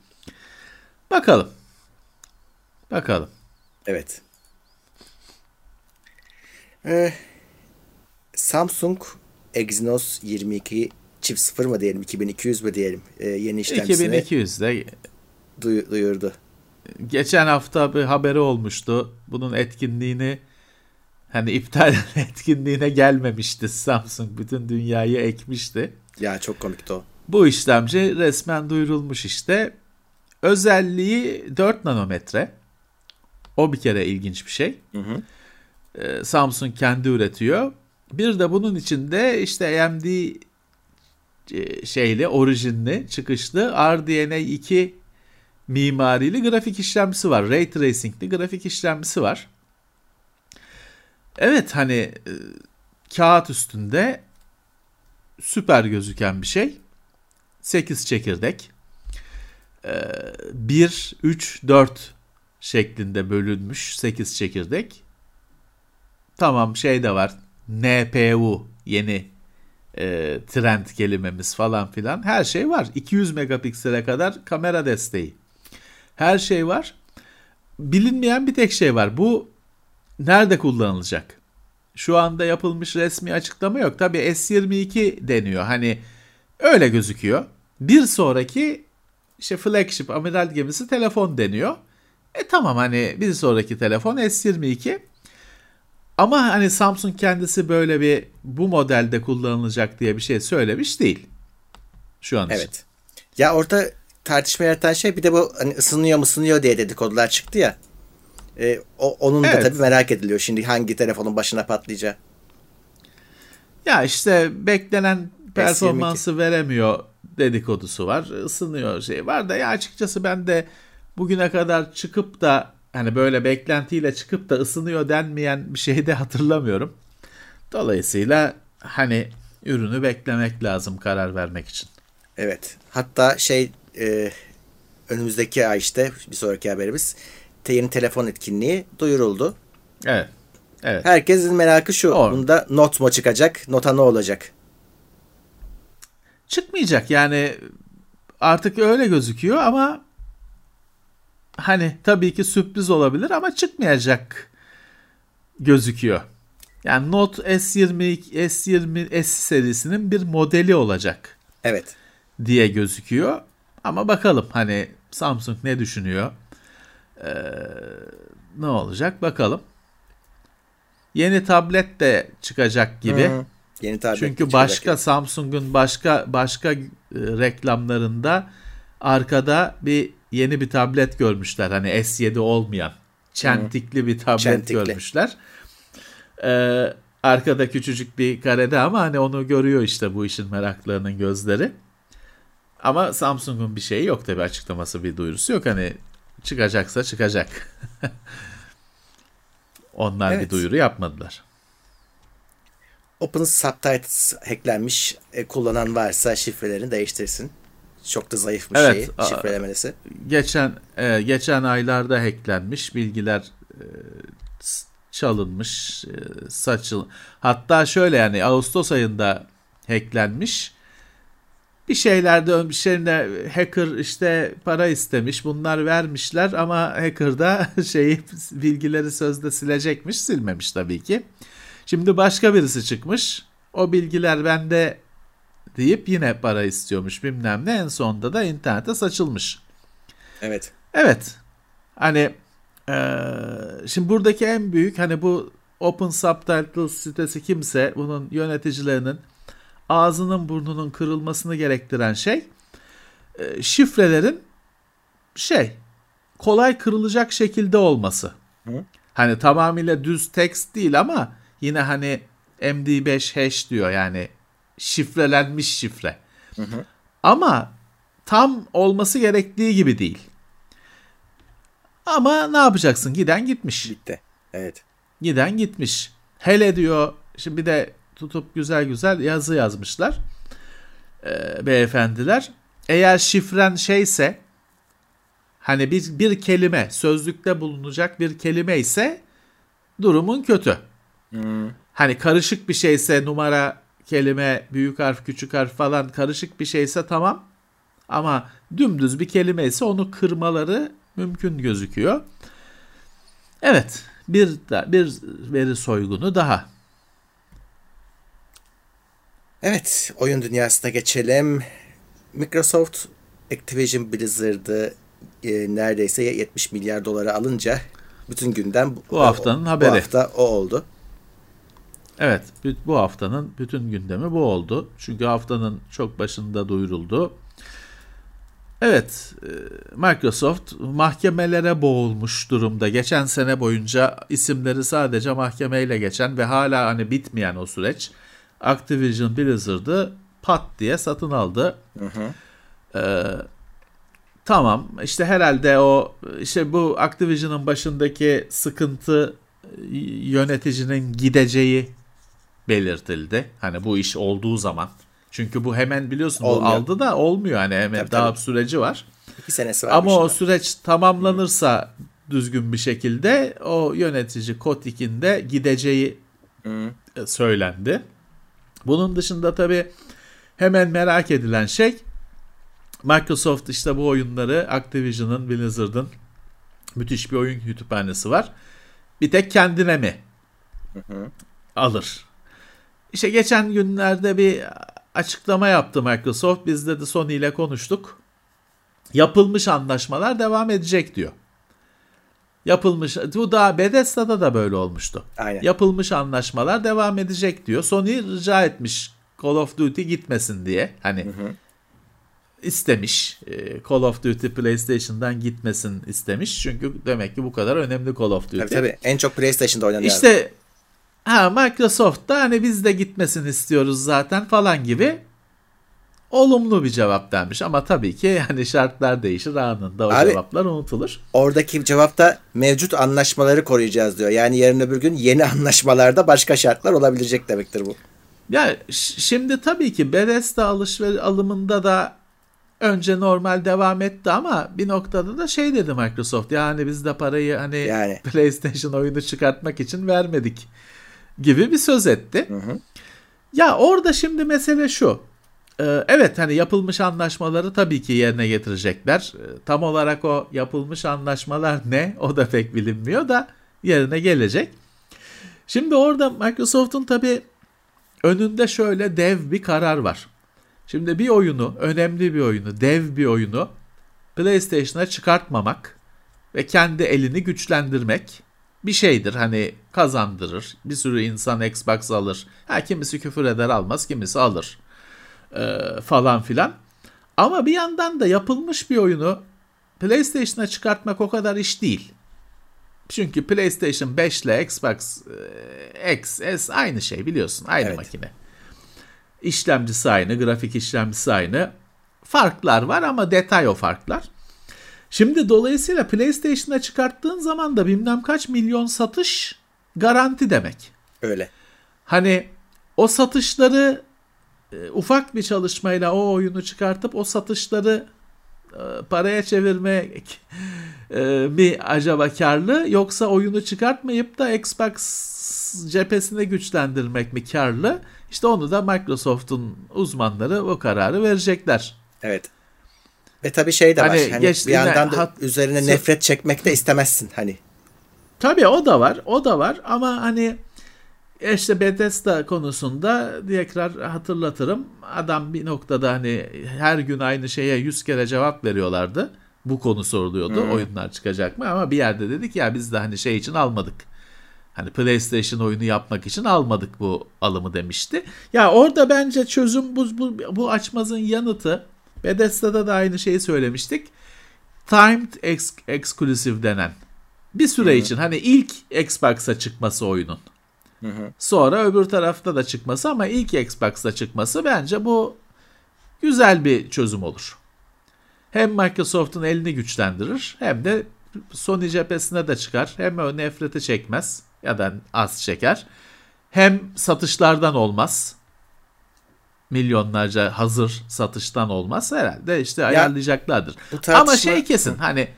Bakalım. Bakalım. Evet. Ee, Samsung Exynos 22 çift sıfır mı diyelim 2200 mü diyelim e, yeni işlemcisini 2200'de duy- duyurdu. geçen hafta bir haberi olmuştu. Bunun etkinliğini hani iptal etkinliğine gelmemişti Samsung. Bütün dünyayı ekmişti. Ya çok komikti o. Bu işlemci resmen duyurulmuş işte. Özelliği 4 nanometre. O bir kere ilginç bir şey. Hı hı. Ee, Samsung kendi üretiyor. Bir de bunun içinde işte AMD e, şeyli, orijinli, çıkışlı RDNA 2 mimarili grafik işlemcisi var. Ray Tracing'li grafik işlemcisi var. Evet hani e, kağıt üstünde süper gözüken bir şey. 8 çekirdek. Ee, 1, 3, 4 şeklinde bölünmüş 8 çekirdek. Tamam şey de var. NPU yeni e, trend kelimemiz falan filan. Her şey var. 200 megapiksele kadar kamera desteği. Her şey var. Bilinmeyen bir tek şey var. Bu nerede kullanılacak? Şu anda yapılmış resmi açıklama yok. Tabii S22 deniyor. Hani öyle gözüküyor. Bir sonraki işte flagship amiral gemisi telefon deniyor. E tamam hani bir sonraki telefon S22. Ama hani Samsung kendisi böyle bir bu modelde kullanılacak diye bir şey söylemiş değil. Şu an için. Evet. Ya orada tartışma yaratan şey bir de bu hani ısınıyor mu ısınıyor diye dedikodular çıktı ya. E, o, onun da Evet. tabii merak ediliyor şimdi hangi telefonun başına patlayacağı. Ya işte beklenen performansı veremiyor dedikodusu var. Isınıyor şey var da ya açıkçası ben de bugüne kadar çıkıp da hani böyle beklentiyle çıkıp da ısınıyor denmeyen bir şey de hatırlamıyorum. Dolayısıyla hani ürünü beklemek lazım karar vermek için. Evet. Hatta şey e, önümüzdeki ay işte bir sonraki haberimiz yeni telefon etkinliği duyuruldu. Evet. Evet. Herkesin merakı şu. Doğru. Bunda not mu çıkacak? Nota ne olacak? çıkmayacak yani artık öyle gözüküyor ama hani tabii ki sürpriz olabilir ama çıkmayacak gözüküyor. Yani Note S20 S20 S serisinin bir modeli olacak Evet. diye gözüküyor. Ama bakalım hani Samsung ne düşünüyor? Ee, ne olacak bakalım. Yeni tablet de çıkacak gibi. Hı. Yeni tablet Çünkü başka yani. Samsung'un başka başka e, reklamlarında arkada bir yeni bir tablet görmüşler. Hani S7 olmayan çentikli bir tablet Çentikli. görmüşler. Ee, arkada küçücük bir karede ama hani onu görüyor işte bu işin meraklarının gözleri. Ama Samsung'un bir şeyi yok tabii açıklaması bir duyurusu yok. Hani çıkacaksa çıkacak. Onlar bir Evet. duyuru yapmadılar. Open Subtitles hacklenmiş. E, kullanan varsa şifrelerini değiştirsin. Çok da zayıf bir Evet, şey a- şifrelemesi. geçen e, geçen aylarda hacklenmiş bilgiler e, çalınmış e, saçıl hatta şöyle yani Ağustos ayında hacklenmiş bir şeylerde bir şeyinde hacker işte para istemiş bunlar vermişler ama hacker da şeyi bilgileri sözde silecekmiş silmemiş tabii ki. Şimdi başka birisi çıkmış o bilgiler bende deyip yine para istiyormuş bilmem ne en sonunda da internete saçılmış. Evet. Evet. Hani eee, şimdi buradaki en büyük hani bu Open Subtitles sitesi kimse bunun yöneticilerinin ağzının burnunun kırılmasını gerektiren şey eee, şifrelerin şey kolay kırılacak şekilde olması. Hı. Hani tamamıyla düz text değil ama yine hani MD5 hash diyor yani şifrelenmiş şifre. Ama tam olması gerektiği gibi değil. Ama ne yapacaksın? Giden gitmiş. Bitti. Evet. Giden gitmiş. Hele diyor şimdi bir de tutup güzel güzel yazı yazmışlar. Ee, beyefendiler. Eğer şifren şeyse hani bir, bir kelime sözlükte bulunacak bir kelime ise durumun kötü. Hani karışık bir şeyse numara, kelime, büyük harf, küçük harf falan karışık bir şeyse tamam. Ama dümdüz bir kelime ise onu kırmaları mümkün gözüküyor. Evet, bir bir veri soygunu daha. Evet, oyun dünyasına geçelim. Microsoft Activision Blizzard'ı e, neredeyse 70 milyar dolara alınca bütün gündem Bu haftanın o, haberi. Bu hafta o oldu. Evet, bu haftanın bütün gündemi bu oldu. Çünkü haftanın çok başında duyuruldu. Evet, e, Microsoft mahkemelere boğulmuş durumda. Geçen sene boyunca isimleri sadece mahkemeyle geçen ve hala hani bitmeyen o süreç. Activision Blizzard'ı pat diye satın aldı. Ee, tamam işte herhalde o işte bu Activision'ın başındaki sıkıntı e, yöneticinin gideceği belirtildi. Hani bu iş olduğu zaman. Çünkü bu hemen biliyorsun bu Olmuyor. aldı da olmuyor hani hemen Tabii, daha tabii. süreci var. İki senesi var. Ama bu o süreç tamamlanırsa düzgün bir şekilde o yönetici Kotik'in de gideceği Hı. söylendi. Bunun dışında tabii hemen merak edilen şey Microsoft işte bu oyunları Activision'ın, Blizzard'ın müthiş bir oyun kütüphanesi var. Bir tek kendine mi alır? İşte geçen günlerde bir açıklama yaptı Microsoft. Biz de Sony ile konuştuk. Yapılmış anlaşmalar devam edecek diyor. Yapılmış, bu daha Bethesda'da da böyle olmuştu. Aynen. Yapılmış anlaşmalar devam edecek diyor. Sony rica etmiş Call of Duty gitmesin diye. Hani istemiş. Ee, Call of Duty PlayStation'dan gitmesin istemiş. Çünkü demek ki bu kadar önemli Call of Duty. Tabii tabii. En çok PlayStation'da oynanıyor. İşte ha Microsoft da hani biz de gitmesin istiyoruz zaten falan gibi olumlu bir cevap vermiş ama tabii ki yani şartlar değişir anında o Abi- cevaplar unutulur. Oradaki cevapta mevcut anlaşmaları koruyacağız diyor. Yani yarın öbür gün yeni anlaşmalarda başka şartlar olabilecek demektir bu. Ya şimdi tabii ki Bethesda alışveriş alımında da önce normal devam etti ama bir noktada da şey dedi Microsoft yani biz de parayı hani Yani. PlayStation oyunu çıkartmak için vermedik gibi bir söz etti. Ya orada şimdi mesele şu. Ee, Evet hani yapılmış anlaşmaları tabii ki yerine getirecekler. Ee, Tam olarak o yapılmış anlaşmalar ne o da pek bilinmiyor da yerine gelecek. Şimdi orada Microsoft'un tabii önünde şöyle dev bir karar var. Şimdi bir oyunu, önemli bir oyunu, dev bir oyunu PlayStation'a çıkartmamak ve kendi elini güçlendirmek bir şeydir. Hani kazandırır. Bir sürü insan Xbox alır. Ha kimisi küfür eder almaz, kimisi alır. Ee, falan filan. Ama bir yandan da yapılmış bir oyunu PlayStation'a çıkartmak o kadar iş değil. Çünkü PlayStation 5 ile Xbox e, X, S aynı şey biliyorsun. Aynı Evet. makine. İşlemcisi aynı, grafik işlemcisi aynı. Farklar var ama detay o farklar. Şimdi dolayısıyla PlayStation'a çıkarttığın zaman da bilmem kaç milyon satış garanti demek. Öyle. Hani o satışları e, ufak bir çalışmayla o oyunu çıkartıp o satışları e, paraya çevirmek e, mi acaba karlı yoksa oyunu çıkartmayıp da Xbox cephesini güçlendirmek mi karlı? İşte onu da Microsoft'un uzmanları o kararı verecekler. Evet. Ve tabii şey de var. Hani Hani bir yandan da hat- üzerine nefret çekmek de istemezsin hani. Tabii o da var, o da var ama hani işte Bethesda konusunda tekrar hatırlatırım. Adam bir noktada hani her gün aynı şeye 100 kere cevap veriyorlardı. Bu konu soruluyordu. Oyunlar çıkacak mı? Ama bir yerde dedik ya biz de hani şey için almadık. Hani PlayStation oyunu yapmak için almadık bu alımı demişti. Ya orada bence çözüm bu, bu, bu açmazın yanıtı Bethesda'da da aynı şeyi söylemiştik. Timed ex- exclusive denen bir süre için hani ilk Xbox'a çıkması oyunun. Sonra öbür tarafta da çıkması ama ilk Xbox'ta çıkması bence bu güzel bir çözüm olur. Hem Microsoft'un elini güçlendirir hem de Sony cephesine de çıkar. Hem o nefreti çekmez ya da az çeker. Hem satışlardan olmaz. Milyonlarca hazır satıştan olmaz herhalde işte ayarlayacaklardır. bu tartışma- Ama şey kesin hani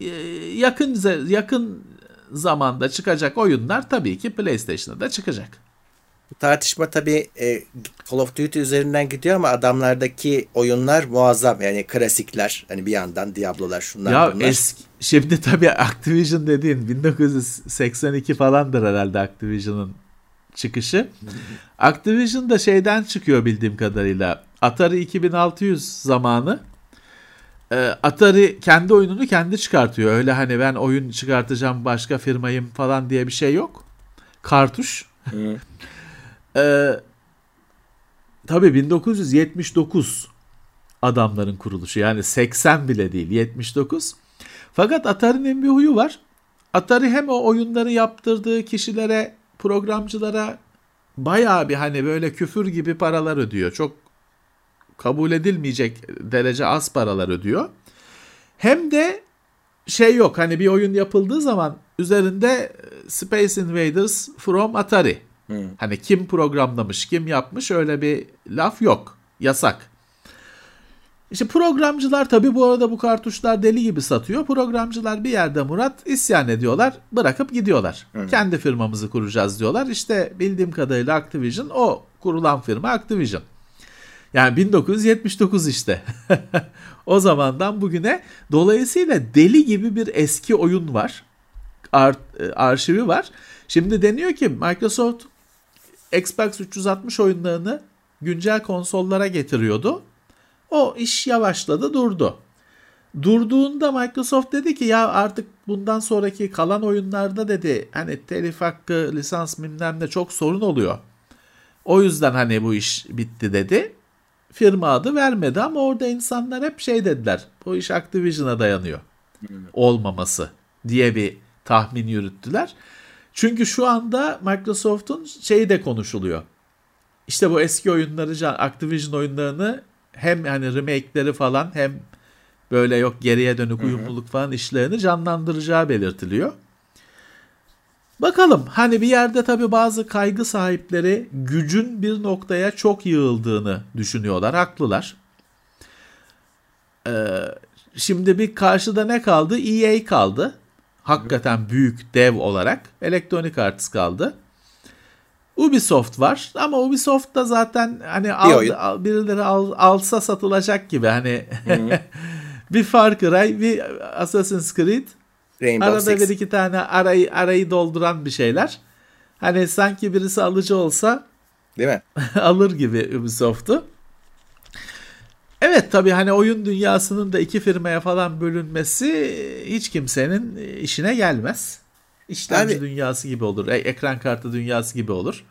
e, yakın yakın zamanda çıkacak oyunlar tabii ki PlayStation'a da çıkacak. Bu tartışma tabii e, Call of Duty üzerinden gidiyor ama adamlardaki oyunlar muazzam. Yani klasikler. Hani bir yandan Diablo'lar şunlar ya bunlar. eski şimdi tabii Activision dediğin 1982 falandır herhalde Activision'ın çıkışı. Activision da şeyden çıkıyor bildiğim kadarıyla. Atari 2600 zamanı Atari kendi oyununu kendi çıkartıyor. Öyle hani ben oyun çıkartacağım başka firmayım falan diye bir şey yok. Kartuş. e, tabii 1979 adamların kuruluşu. Yani 80 bile değil 79. Fakat Atari'nin bir huyu var. Atari hem o oyunları yaptırdığı kişilere, programcılara bayağı bir hani böyle küfür gibi paralar ödüyor. Çok kabul edilmeyecek derece az paralar ödüyor. Hem de şey yok hani bir oyun yapıldığı zaman üzerinde Space Invaders from Atari. Hmm. Hani kim programlamış, kim yapmış öyle bir laf yok. Yasak. İşte programcılar tabii bu arada bu kartuşlar deli gibi satıyor. Programcılar bir yerde Murat isyan ediyorlar. Bırakıp gidiyorlar. Hı. Kendi firmamızı kuracağız diyorlar. İşte bildiğim kadarıyla Activision o kurulan firma Activision. Yani 1979 işte. o zamandan bugüne. Dolayısıyla deli gibi bir eski oyun var. Ar- e, arşivi var. Şimdi deniyor ki Microsoft Xbox 360 oyunlarını güncel konsollara getiriyordu. O iş yavaşladı durdu. Durduğunda Microsoft dedi ki ya artık bundan sonraki kalan oyunlarda dedi hani telif hakkı, lisans bilmem ne çok sorun oluyor. O yüzden hani bu iş bitti dedi. Firma adı vermedi ama orada insanlar hep şey dediler. Bu iş Activision'a dayanıyor. Olmaması diye bir tahmin yürüttüler. Çünkü şu anda Microsoft'un şeyi de konuşuluyor. İşte bu eski oyunları, Activision oyunlarını hem hani remake'leri falan hem böyle yok geriye dönük uyumluluk falan işlerini canlandıracağı belirtiliyor. Bakalım hani bir yerde tabii bazı kaygı sahipleri gücün bir noktaya çok yığıldığını düşünüyorlar. Haklılar. Ee, şimdi bir karşıda ne kaldı? EA kaldı. Hakikaten büyük dev olarak. Electronic Arts kaldı. Ubisoft var ama Ubisoft da zaten hani al, al, birileri al, alsa satılacak gibi hani bir Far Cry, bir Assassin's Creed Rainbow arada Six. bir iki tane arayı arayı dolduran bir şeyler. Hani sanki birisi alıcı olsa değil mi? alır gibi Ubisoft'u. Evet tabii hani oyun dünyasının da iki firmaya falan bölünmesi hiç kimsenin işine gelmez. İşlemci abi, dünyası gibi olur. E, ekran kartı dünyası gibi olur.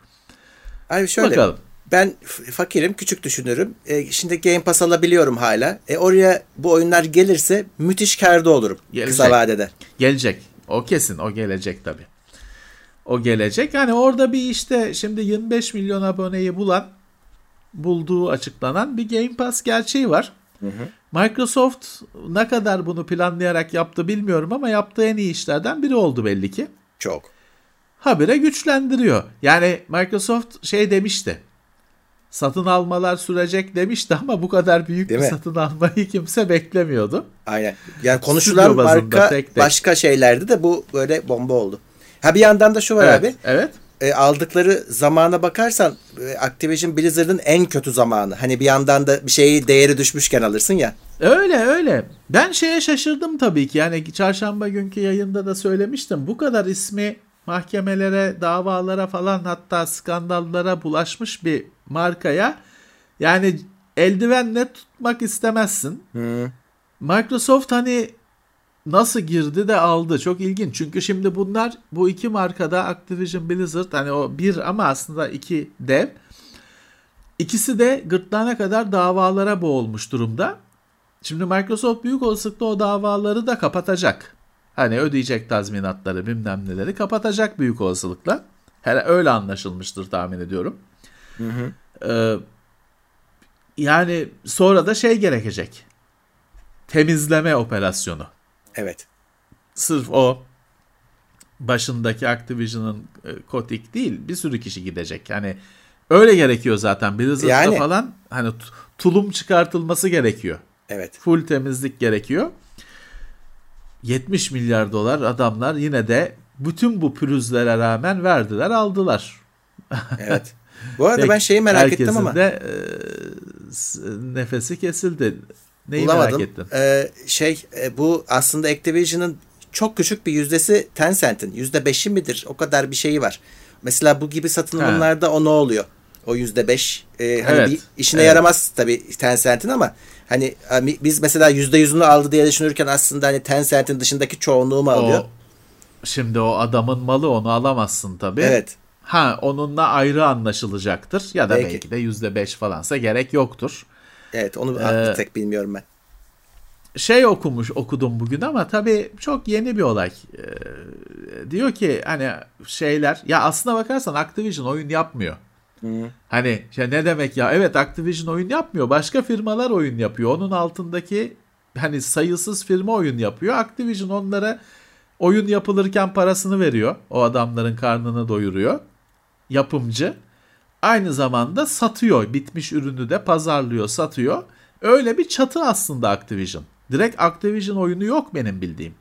Abi şöyle. Bakalım. Ben fakirim, küçük düşünürüm. E, şimdi Game Pass alabiliyorum hala. E, oraya bu oyunlar gelirse müthiş karda olurum gelecek. kısa vadede. Gelecek. O kesin. O gelecek tabii. O gelecek. Yani orada bir işte şimdi 25 milyon aboneyi bulan bulduğu açıklanan bir Game Pass gerçeği var. Hı hı. Microsoft ne kadar bunu planlayarak yaptı bilmiyorum ama yaptığı en iyi işlerden biri oldu belli ki. Çok. Habire güçlendiriyor. Yani Microsoft şey demişti. Satın almalar sürecek demişti ama bu kadar büyük Değil bir mi? satın almayı kimse beklemiyordu. Aynen. Yani konuşulan marka tek tek. başka şeylerdi de bu böyle bomba oldu. Ha bir yandan da şu var evet, abi. Evet e, aldıkları zamana bakarsan e, Activision Blizzard'ın en kötü zamanı. Hani bir yandan da bir şeyi değeri düşmüşken alırsın ya. Öyle öyle. Ben şeye şaşırdım tabii ki. Yani çarşamba günkü yayında da söylemiştim. Bu kadar ismi mahkemelere, davalara falan hatta skandallara bulaşmış bir markaya yani eldivenle tutmak istemezsin. Hı. Microsoft hani nasıl girdi de aldı. Çok ilginç. Çünkü şimdi bunlar bu iki markada Activision Blizzard hani o bir ama aslında iki dev. İkisi de gırtlağına kadar davalara boğulmuş durumda. Şimdi Microsoft büyük olasılıkla o davaları da kapatacak. Hani ödeyecek tazminatları bilmem neleri kapatacak büyük olasılıkla. Her öyle anlaşılmıştır tahmin ediyorum. Hı hı. Ee, yani sonra da şey gerekecek. Temizleme operasyonu. Evet. Sırf o başındaki Activision'ın e, Kotick değil bir sürü kişi gidecek. Yani öyle gerekiyor zaten. Blizzard'da yani, falan hani tulum çıkartılması gerekiyor. Evet. Full temizlik gerekiyor. 70 milyar dolar adamlar yine de bütün bu pürüzlere rağmen verdiler aldılar. Evet. Bu arada ben şeyi merak ettim ama. de e, nefesi kesildi. Neyi Bulamadım. merak ettin? Ee, şey e, bu aslında Activision'ın çok küçük bir yüzdesi Tencent'in. Yüzde beşi midir? O kadar bir şeyi var. mesela bu gibi satın alımlarda o ne oluyor? O yüzde beş. Ee, hani Evet. bir işine Evet. yaramaz tabii Tencent'in ama hani hani biz mesela yüzde yüzünü aldı diye düşünürken aslında hani Tencent'in dışındaki çoğunluğu mu alıyor? O, şimdi o adamın malı onu alamazsın tabii. Evet. Ha onunla ayrı anlaşılacaktır ya da Belki. belki de yüzde beş falansa gerek yoktur. Evet onu Ee, tek bilmiyorum ben. şey okumuş okudum bugün ama tabii çok yeni bir olay. Ee, diyor ki hani şeyler ya aslına bakarsan Activision oyun yapmıyor. Hani ya ne demek ya evet Activision oyun yapmıyor. Başka firmalar oyun yapıyor. Onun altındaki hani sayısız firma oyun yapıyor. Activision onlara oyun yapılırken parasını veriyor. O adamların karnını doyuruyor. Yapımcı. Aynı zamanda satıyor. Bitmiş ürünü de pazarlıyor, satıyor. Öyle bir çatı aslında Activision. Direkt Activision oyunu yok benim bildiğim.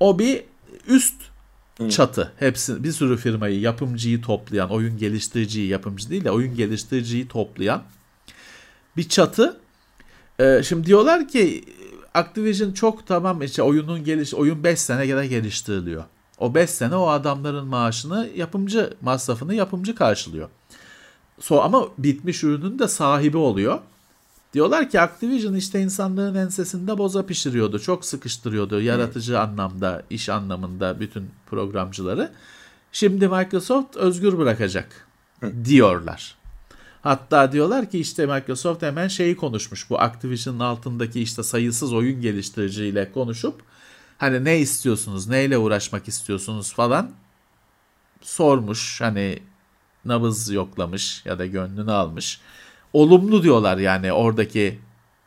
O bir üst çatı. Hepsi bir sürü firmayı, yapımcıyı toplayan, oyun geliştiriciyi, yapımcı değil de oyun geliştiriciyi toplayan bir çatı. Ee, şimdi diyorlar ki Activision çok tamam işte oyunun geliş oyun 5 sene kadar geliştiriliyor. O 5 sene o adamların maaşını yapımcı masrafını yapımcı karşılıyor. So ama bitmiş ürünün de sahibi oluyor. Diyorlar ki Activision işte insanların ensesinde boza pişiriyordu. Çok sıkıştırıyordu yaratıcı anlamda, iş anlamında bütün programcıları. Şimdi Microsoft özgür bırakacak diyorlar. Hatta diyorlar ki işte Microsoft hemen şeyi konuşmuş. Bu Activision'ın altındaki işte sayısız oyun geliştiriciyle konuşup hani ne istiyorsunuz, neyle uğraşmak istiyorsunuz falan sormuş. Hani nabız yoklamış ya da gönlünü almış. Olumlu diyorlar yani oradaki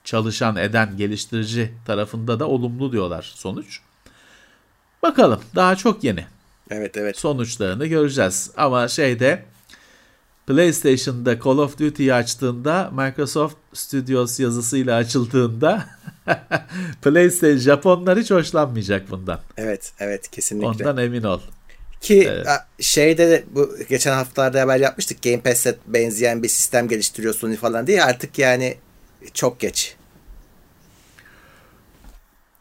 çalışan eden geliştirici tarafında da olumlu diyorlar sonuç. Bakalım daha çok yeni Evet evet. sonuçlarını göreceğiz. Ama şeyde PlayStation'da Call of Duty'yi açtığında Microsoft Studios yazısıyla açıldığında PlayStation Japonlar hiç hoşlanmayacak bundan. Evet evet kesinlikle. Ondan emin ol. Ki a, şeyde de bu geçen haftalarda haber yapmıştık. Game Pass'e benzeyen bir sistem geliştiriyor Sony falan diye. Artık yani çok geç.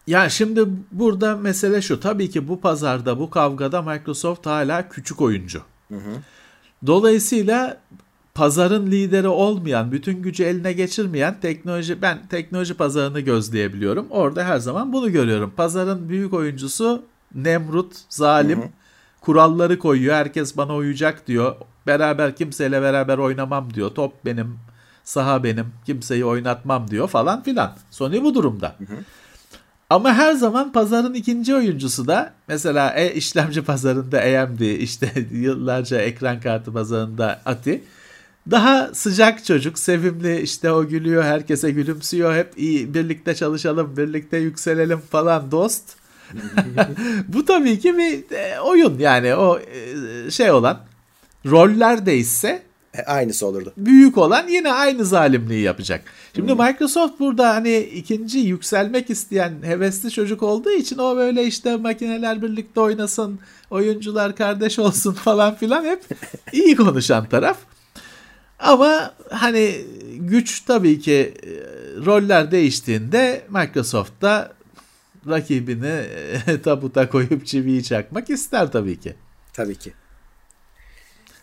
Yani şimdi burada mesele şu. Tabii ki bu pazarda, bu kavgada Microsoft hala küçük oyuncu. Dolayısıyla pazarın lideri olmayan, bütün gücü eline geçirmeyen teknoloji, ben teknoloji pazarını gözleyebiliyorum. Orada her zaman bunu görüyorum. Pazarın büyük oyuncusu Nemrut, zalim, kuralları koyuyor. Herkes bana uyacak diyor. Beraber kimseyle beraber oynamam diyor. Top benim, saha benim, kimseyi oynatmam diyor falan filan. Sony bu durumda. Ama her zaman pazarın ikinci oyuncusu da mesela e, işlemci pazarında AMD işte yıllarca ekran kartı pazarında ATI daha sıcak çocuk, sevimli işte o gülüyor, herkese gülümsüyor, hep iyi birlikte çalışalım, birlikte yükselelim falan dost. Bu tabii ki bir e, oyun yani o e, şey olan roller değişse E, aynısı olurdu. büyük olan yine aynı zalimliği yapacak. Şimdi Microsoft burada hani ikinci yükselmek isteyen hevesli çocuk olduğu için o böyle işte makineler birlikte oynasın, oyuncular kardeş olsun falan filan hep iyi konuşan taraf. Ama hani güç tabii ki e, roller değiştiğinde Microsoft da rakibini e, tabuta koyup çiviyi çakmak ister tabii ki. Tabii ki.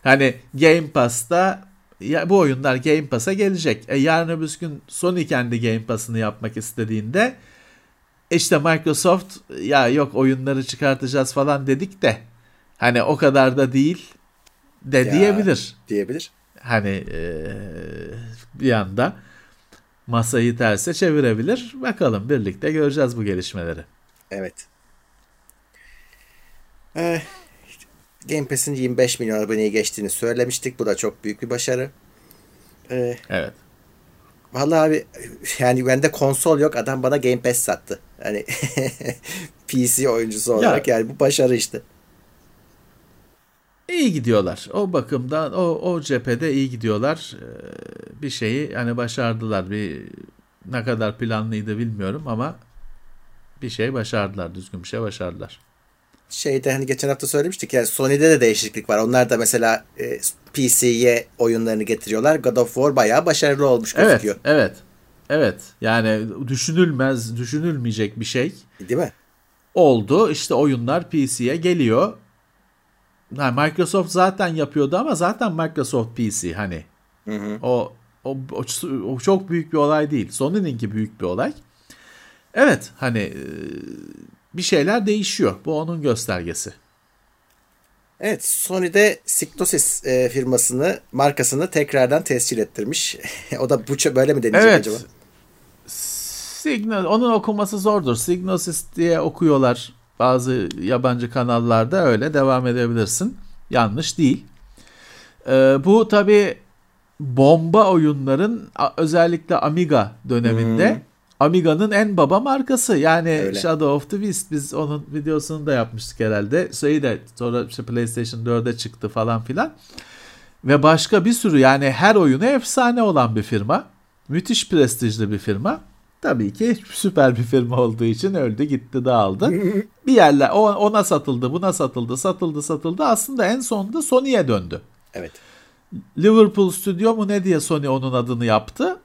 Hani Game Pass'ta ya bu oyunlar Game Pass'a gelecek. E yarın öbür gün Sony kendi Game Pass'ını yapmak istediğinde işte Microsoft ya yok oyunları çıkartacağız falan dedik de hani o kadar da değil de Ya. diyebilir. Diyebilir. Hani e, bir anda masayı terse çevirebilir. Bakalım birlikte göreceğiz bu gelişmeleri. Evet. Eh, Game Pass'in 25 milyon aboneyi geçtiğini söylemiştik. Bu da çok büyük bir başarı. Eh, Evet. Vallahi abi yani bende konsol yok adam bana Game Pass sattı. Hani PC oyuncusu olarak yani bu başarı işte. İyi gidiyorlar. O bakımdan o o cephede iyi gidiyorlar. Ee, bir şeyi hani başardılar. Bir ne kadar planlıydı bilmiyorum ama bir şey başardılar. Düzgün bir şey başardılar. Şeyde hani geçen hafta söylemiştik ya Sony'de de değişiklik var. Onlar da mesela e, PC'ye oyunlarını getiriyorlar. God of War bayağı başarılı olmuş Evet, gözüküyor. evet. Evet. Yani düşünülmez, düşünülmeyecek bir şey Değil mi? oldu. İşte oyunlar PC'ye geliyor. yani Microsoft zaten yapıyordu ama zaten Microsoft PC hani. O, o, o, o çok büyük bir olay değil. Sony'ninki büyük bir olay. Evet hani e, bir şeyler değişiyor. Bu onun göstergesi. Evet Sony'de Signosis e, firmasını markasını tekrardan tescil ettirmiş. o da bu böyle mi deneyecek Evet. acaba? Signal, onun okuması zordur. Signosis diye okuyorlar bazı yabancı kanallarda öyle devam edebilirsin. Yanlış değil. Ee, bu tabi bomba oyunların özellikle Amiga döneminde Amiga'nın en baba markası. Yani Öyle. Shadow of the Beast biz onun videosunu da yapmıştık herhalde. Şeyi de sonra işte PlayStation 4'e çıktı falan filan. Ve başka bir sürü yani her oyunu efsane olan bir firma. Müthiş prestijli bir firma. Tabii ki süper bir firma olduğu için öldü gitti dağıldı. bir yerler ona satıldı buna satıldı satıldı satıldı aslında en sonunda Sony'ye döndü. Evet. Liverpool Studio mu ne diye Sony onun adını yaptı.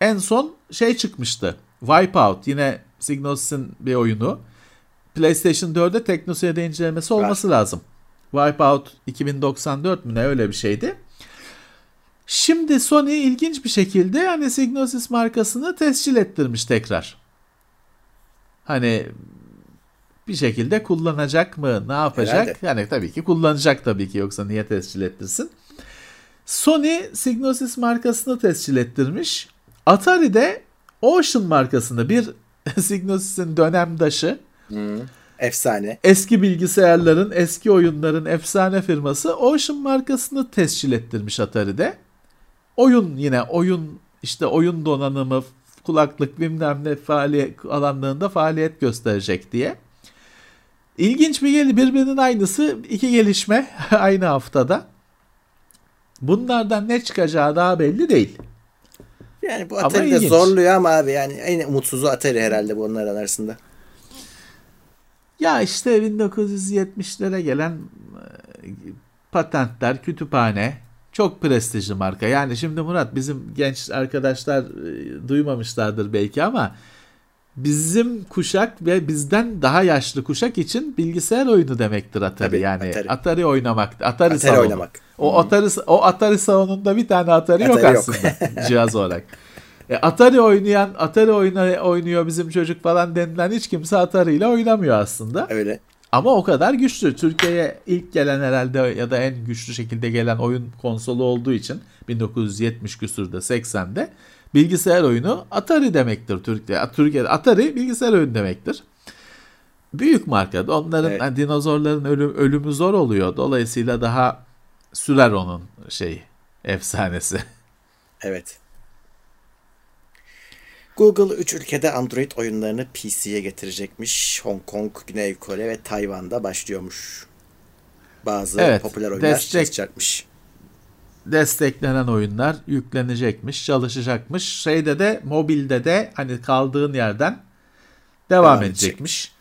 En son şey çıkmıştı. Wipeout yine Signosis'in bir oyunu. PlayStation 4'e teknoseyirde incelemesi olması lazım. Wipeout 2094 mü ne öyle bir şeydi. Şimdi Sony ilginç bir şekilde hani Signosis markasını tescil ettirmiş tekrar. Hani bir şekilde kullanacak mı? Ne yapacak? Herhalde. Yani tabii ki kullanacak tabii ki yoksa niye tescil ettirsin? Sony Signosis markasını tescil ettirmiş. Atari de Ocean markasını bir Signosis'in dönemdaşı Efsane. eski bilgisayarların, eski oyunların efsane firması Ocean markasını tescil ettirmiş Atari'de. Oyun yine oyun işte oyun donanımı, kulaklık bilmem ne faaliyet alanlarında faaliyet gösterecek diye. İlginç bir gel birbirinin aynısı iki gelişme aynı haftada. Bunlardan ne çıkacağı daha belli değil. Yani bu Ama Atari de ilginç. zorluyor ama abi yani en umutsuzu Atari herhalde bunların arasında. Ya işte 1970'lere gelen e, patentler, kütüphane çok prestijli marka. Yani şimdi Murat bizim genç arkadaşlar e, duymamışlardır belki ama bizim kuşak ve bizden daha yaşlı kuşak için bilgisayar oyunu demektir Atari. Tabii, yani Atari. Atari, oynamak, Atari, Atari salonu. oynamak. O Atari o Atari salonunda bir tane Atari, yok Atari yok. aslında cihaz olarak. E, Atari oynayan, Atari oyna, oynuyor bizim çocuk falan denilen hiç kimse Atari ile oynamıyor aslında. Öyle. Ama o kadar güçlü. Türkiye'ye ilk gelen herhalde ya da en güçlü şekilde gelen oyun konsolu olduğu için 1970 küsürde 80'de bilgisayar oyunu Atari demektir Türkiye. Türkiye'de Atari bilgisayar oyunu demektir. Büyük marka. Onların Evet. hani dinozorların ölüm, ölümü zor oluyor. Dolayısıyla daha sürer onun şey efsanesi. Evet. Google 3 ülkede Android oyunlarını PC'ye getirecekmiş. Hong Kong, Güney Kore ve Tayvan'da başlıyormuş. Bazı Evet, popüler oyunlar destek- çalışacakmış. Desteklenen oyunlar yüklenecekmiş, çalışacakmış. Şeyde de mobilde de hani kaldığın yerden devam, Devam edecekmiş.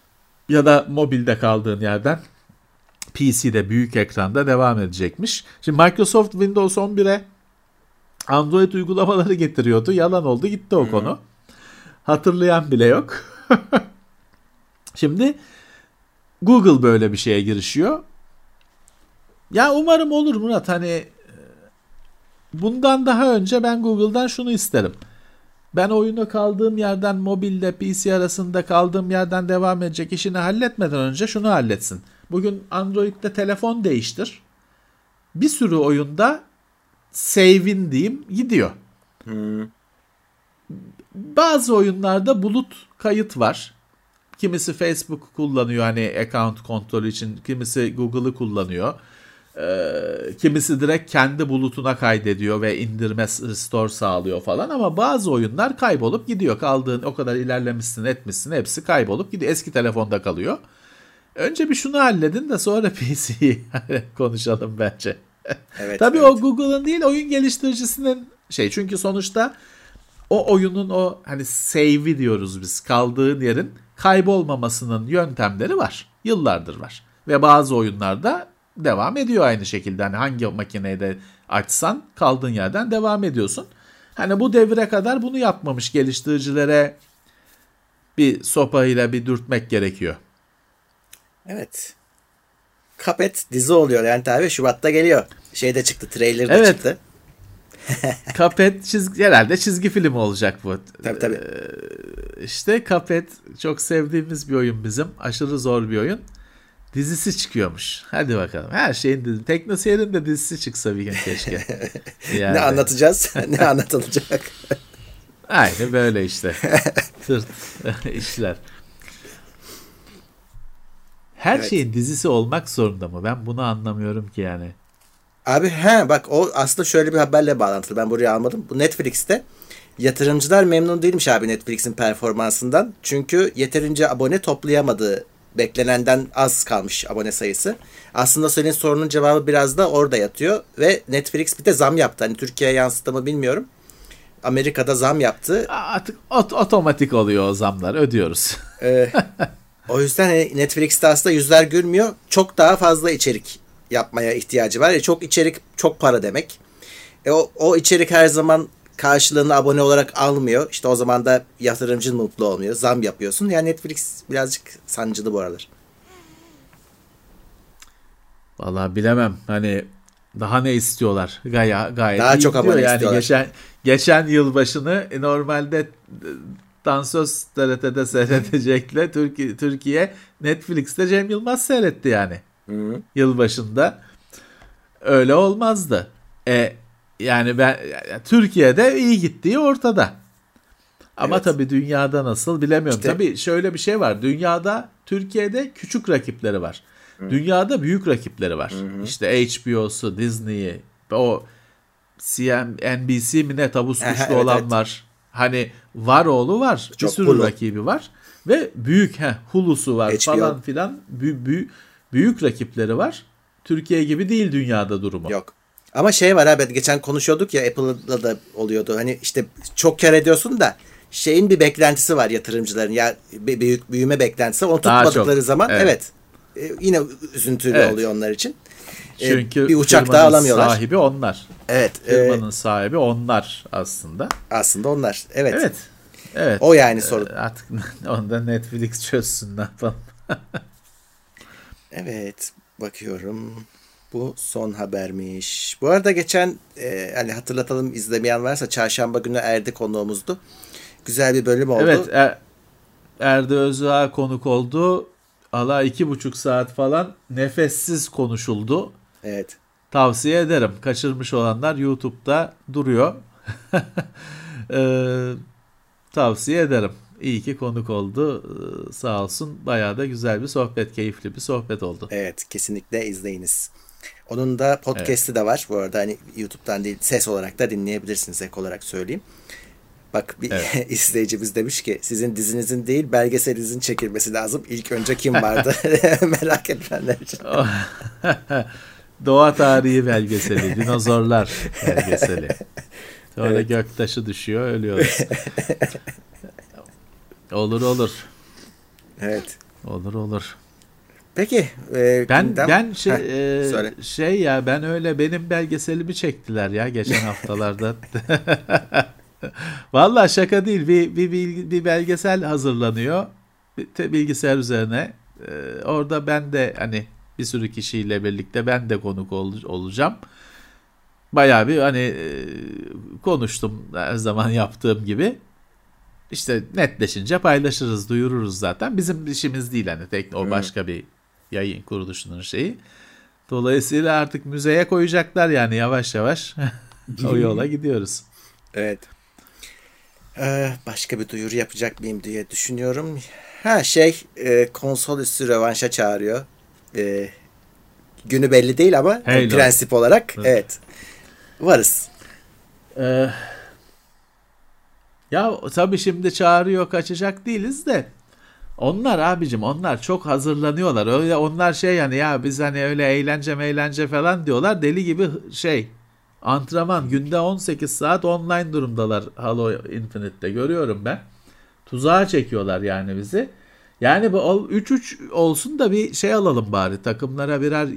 Ya da mobilde kaldığın yerden PC'de büyük ekranda devam edecekmiş. Şimdi Microsoft Windows 11'e Android uygulamaları getiriyordu. Yalan oldu gitti o konu. Hatırlayan bile yok. Şimdi Google böyle bir şeye girişiyor. Ya umarım olur Murat hani Bundan daha önce ben Google'dan şunu isterim. Ben oyunu kaldığım yerden mobilde PC arasında kaldığım yerden devam edecek işini halletmeden önce şunu halletsin. Bugün Android'de telefon değiştir. Bir sürü oyunda save'in diyeyim gidiyor. Bazı oyunlarda bulut kayıt var. Kimisi Facebook kullanıyor hani account kontrolü için, kimisi Google'ı kullanıyor. Ee, kimisi direkt kendi bulutuna kaydediyor ve indirme restore sağlıyor falan ama bazı oyunlar kaybolup gidiyor. Kaldığın o kadar ilerlemişsin etmişsin hepsi kaybolup gidiyor. Eski telefonda kalıyor. Önce bir şunu halledin de sonra PC'yi konuşalım bence. Evet, Tabii evet. o Google'ın değil oyun geliştiricisinin şey çünkü sonuçta o oyunun o hani save'i diyoruz biz kaldığın yerin kaybolmamasının yöntemleri var. Yıllardır var. Ve bazı oyunlarda devam ediyor aynı şekilde. Hani hangi makineyi de açsan kaldığın yerden devam ediyorsun. Hani bu devire kadar bunu yapmamış geliştiricilere bir sopayla bir dürtmek gerekiyor. Evet. Cuphead dizi oluyor yani tabii Şubat'ta geliyor. Şeyde çıktı, trailer de Evet. çıktı. Cuphead çizgi, herhalde çizgi film olacak bu. Tabii tabii. Ee, işte Cuphead çok sevdiğimiz bir oyun bizim. Aşırı zor bir oyun. Dizisi çıkıyormuş. Hadi bakalım. Her şeyin dizisi. Teknoseyir'in de dizisi çıksa bir gün keşke. Yani. Ne anlatacağız? ne anlatılacak? Aynı böyle işte. Tırt işler. Her Evet. şeyin dizisi olmak zorunda mı? Ben bunu anlamıyorum ki yani. Abi he bak o aslında şöyle bir haberle bağlantılı. Ben buraya almadım. Bu Netflix'te yatırımcılar memnun değilmiş abi Netflix'in performansından. Çünkü yeterince abone toplayamadığı beklenenden az kalmış abone sayısı. Aslında senin sorunun cevabı biraz da orada yatıyor ve Netflix bir de zam yaptı. Hani Türkiye'ye yansıdı mı bilmiyorum. Amerika'da zam yaptı. Artık ot- otomatik oluyor o zamlar. Ödüyoruz. Ee, o yüzden hani Netflix'te aslında yüzler gülmüyor. Çok daha fazla içerik yapmaya ihtiyacı var. E, çok içerik çok para demek. E, o, o içerik her zaman karşılığını abone olarak almıyor. İşte o zaman da yatırımcı mutlu olmuyor. Zam yapıyorsun. Yani Netflix birazcık sancılı bu aralar. Vallahi bilemem. Hani daha ne istiyorlar? Gaya, gayet Daha iyi çok abone yani istiyorlar. geçen geçen yılbaşını e, normalde e, dansöz TRT'de seyredecekle Türkiye, Türkiye Netflix'te Cem Yılmaz seyretti yani. Yılbaşında. Öyle olmazdı. E yani ben yani Türkiye'de iyi gittiği ortada. Ama Evet. tabii dünyada nasıl bilemiyorum. İşte- Tabii şöyle bir şey var. Dünyada Türkiye'de küçük rakipleri var. Dünyada büyük rakipleri var. İşte HBO'su, Disney'i, o CM, NBC mi ne tabus Aha, kuşlu evet, olan evet. var. Hani var oğlu var. Çok bir sürü Hulu. rakibi var. Ve büyük he, Hulu'su var HBO. falan filan. Bü- bü- büyük rakipleri var. Türkiye gibi değil dünyada durumu. Yok. Ama şey var abi geçen konuşuyorduk ya Apple'la da oluyordu. Hani işte çok kar ediyorsun da şeyin bir beklentisi var yatırımcıların. Ya büyük büyüme beklentisi. Onu Daha tutmadıkları çok. zaman Evet. evet. e, yine üzüntülü Evet. oluyor onlar için. E, Çünkü bir uçak daha alamıyorlar. sahibi onlar. Evet. e, Firmanın sahibi onlar aslında. aslında onlar. Evet. Evet. Evet. O yani sorun. Artık onu da Netflix çözsün ne yapalım. Evet. Bakıyorum. Bu son habermiş. Bu arada geçen e, hani hatırlatalım izlemeyen varsa çarşamba günü Erdi konuğumuzdu. Güzel bir bölüm oldu. Evet. Er, Erdi Özağ konuk oldu. Allah iki buçuk saat falan nefessiz konuşuldu. Evet. Tavsiye ederim. Kaçırmış olanlar YouTube'da duruyor. Ee, tavsiye ederim. İyi ki konuk oldu. Ee, sağ olsun. Bayağı da güzel bir sohbet, keyifli bir sohbet oldu. Evet kesinlikle izleyiniz. Onun da podcast'i de var. Bu arada hani YouTube'dan değil ses olarak da dinleyebilirsiniz ek olarak söyleyeyim. Bak bir Evet. izleyicimiz demiş ki sizin dizinizin değil belgeselinizin çekilmesi lazım. İlk önce kim vardı? Merak edenler için. Doğa tarihi belgeseli, dinozorlar belgeseli. Sonra Evet. göktaşı düşüyor, ölüyoruz. olur olur. Evet. Olur olur. Peki. e, Ben gündem- ben şey Heh, e, söyle. şey ya ben öyle benim belgeselimi çektiler ya geçen haftalarda. Vallahi şaka değil. Bir bir bilgi- bir belgesel hazırlanıyor. Bir bilgisayar üzerine. Ee, orada ben de hani bir sürü kişiyle birlikte ben de konuk ol- olacağım. Bayağı bir hani e, konuştum her zaman yaptığım gibi. İşte netleşince paylaşırız, duyururuz zaten. Bizim işimiz değil hani tek o başka bir yayın kuruluşunun şeyi. Dolayısıyla artık müzeye koyacaklar yani yavaş yavaş o yola gidiyoruz. Evet. Ee, başka bir duyuru yapacak mıyım diye düşünüyorum. Ha şey e, konsol üstü rövanşa çağırıyor. E, günü belli değil ama Halo. prensip olarak evet. Varız. Ee, ya tabii şimdi çağırıyor kaçacak değiliz de onlar abicim onlar çok hazırlanıyorlar. Öyle onlar şey yani ya biz hani öyle eğlence eğlence falan diyorlar. Deli gibi şey antrenman günde 18 saat online durumdalar Halo Infinite'te görüyorum ben. Tuzağa çekiyorlar yani bizi. Yani bu 3-3 olsun da bir şey alalım bari takımlara birer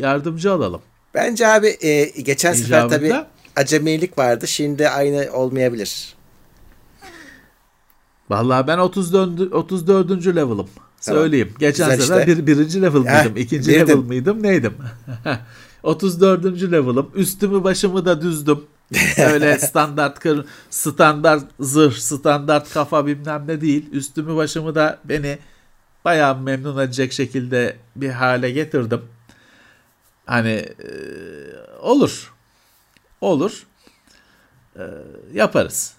yardımcı alalım. Bence abi e, geçen sefer İcabında. tabii acemilik vardı. Şimdi aynı olmayabilir. Vallahi ben 34. 34. level'ım. Söyleyeyim. Geçen Güzel sefer işte. bir, birinci level Heh, mıydım? ikinci birdin. level mıydım? Neydim? 34. level'ım. Üstümü başımı da düzdüm. Öyle standart kır, standart zırh, standart kafa bilmem ne değil. Üstümü başımı da beni bayağı memnun edecek şekilde bir hale getirdim. Hani e, olur. Olur. E, yaparız.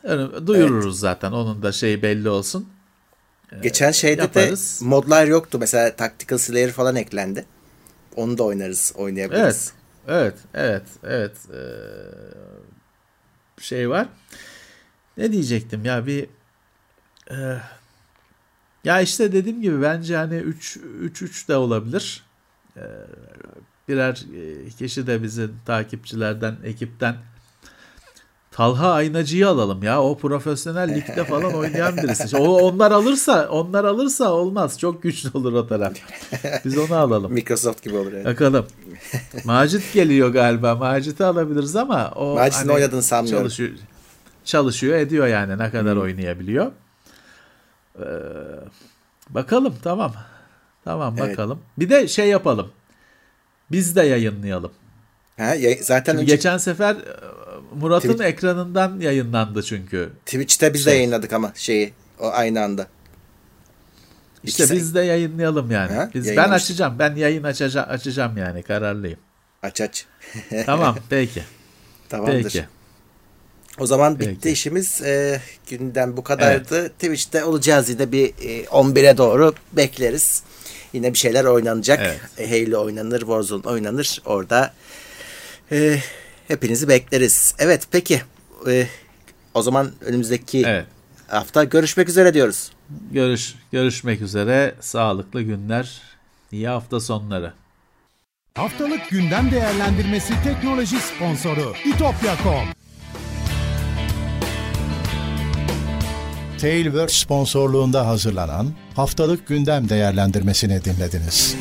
Duyururuz zaten. Onun da şey belli olsun. Geçen şeyde yaparız. de modlar yoktu. Mesela Tactical Slayer falan eklendi. Onu da oynarız, oynayabiliriz. Evet, evet, evet, evet. Ee, şey var. Ne diyecektim ya bir e, ya işte dediğim gibi bence hani 3 3 3 de olabilir. Ee, birer e, kişi de bizim takipçilerden, ekipten Talha Aynacı'yı alalım ya. O profesyonel ligde falan oynayan birisi. O onlar alırsa, onlar alırsa olmaz. Çok güçlü olur o taraf. Biz onu alalım. Microsoft gibi olur yani. Bakalım. Macit geliyor galiba. Macit'i alabiliriz ama o Macit'in oynadığını sanmıyorum. Çalışıyor, çalışıyor ediyor yani ne kadar oynayabiliyor. Ee, bakalım tamam. Tamam Evet. bakalım. Bir de şey yapalım. Biz de yayınlayalım. Ha, ya- zaten Şimdi önce geçen sefer Murat'ın Tweet- ekranından yayınlandı çünkü. Twitch'te biz de Şey. yayınladık ama şeyi o aynı anda. İşte İkisi- biz de yayınlayalım yani. Ha, Biz ben açacağım. Ben yayın açacağım, açacağım yani kararlıyım. Aç aç. tamam peki. Tamamdır. Peki. O zaman bitti Peki. işimiz. Ee, günden bu kadardı. Twitch'te olacağız yine bir e, 11'e doğru bekleriz. Yine bir şeyler oynanacak. Evet. E, Halo oynanır, Warzone oynanır. Orada e, hepinizi bekleriz. Evet peki. E, o zaman önümüzdeki Evet. hafta görüşmek üzere diyoruz. Görüş görüşmek üzere. Sağlıklı günler. İyi hafta sonları. Haftalık gündem değerlendirmesi teknoloji sponsoru itopya.com. Tailwords sponsorluğunda hazırlanan haftalık gündem değerlendirmesini dinlediniz.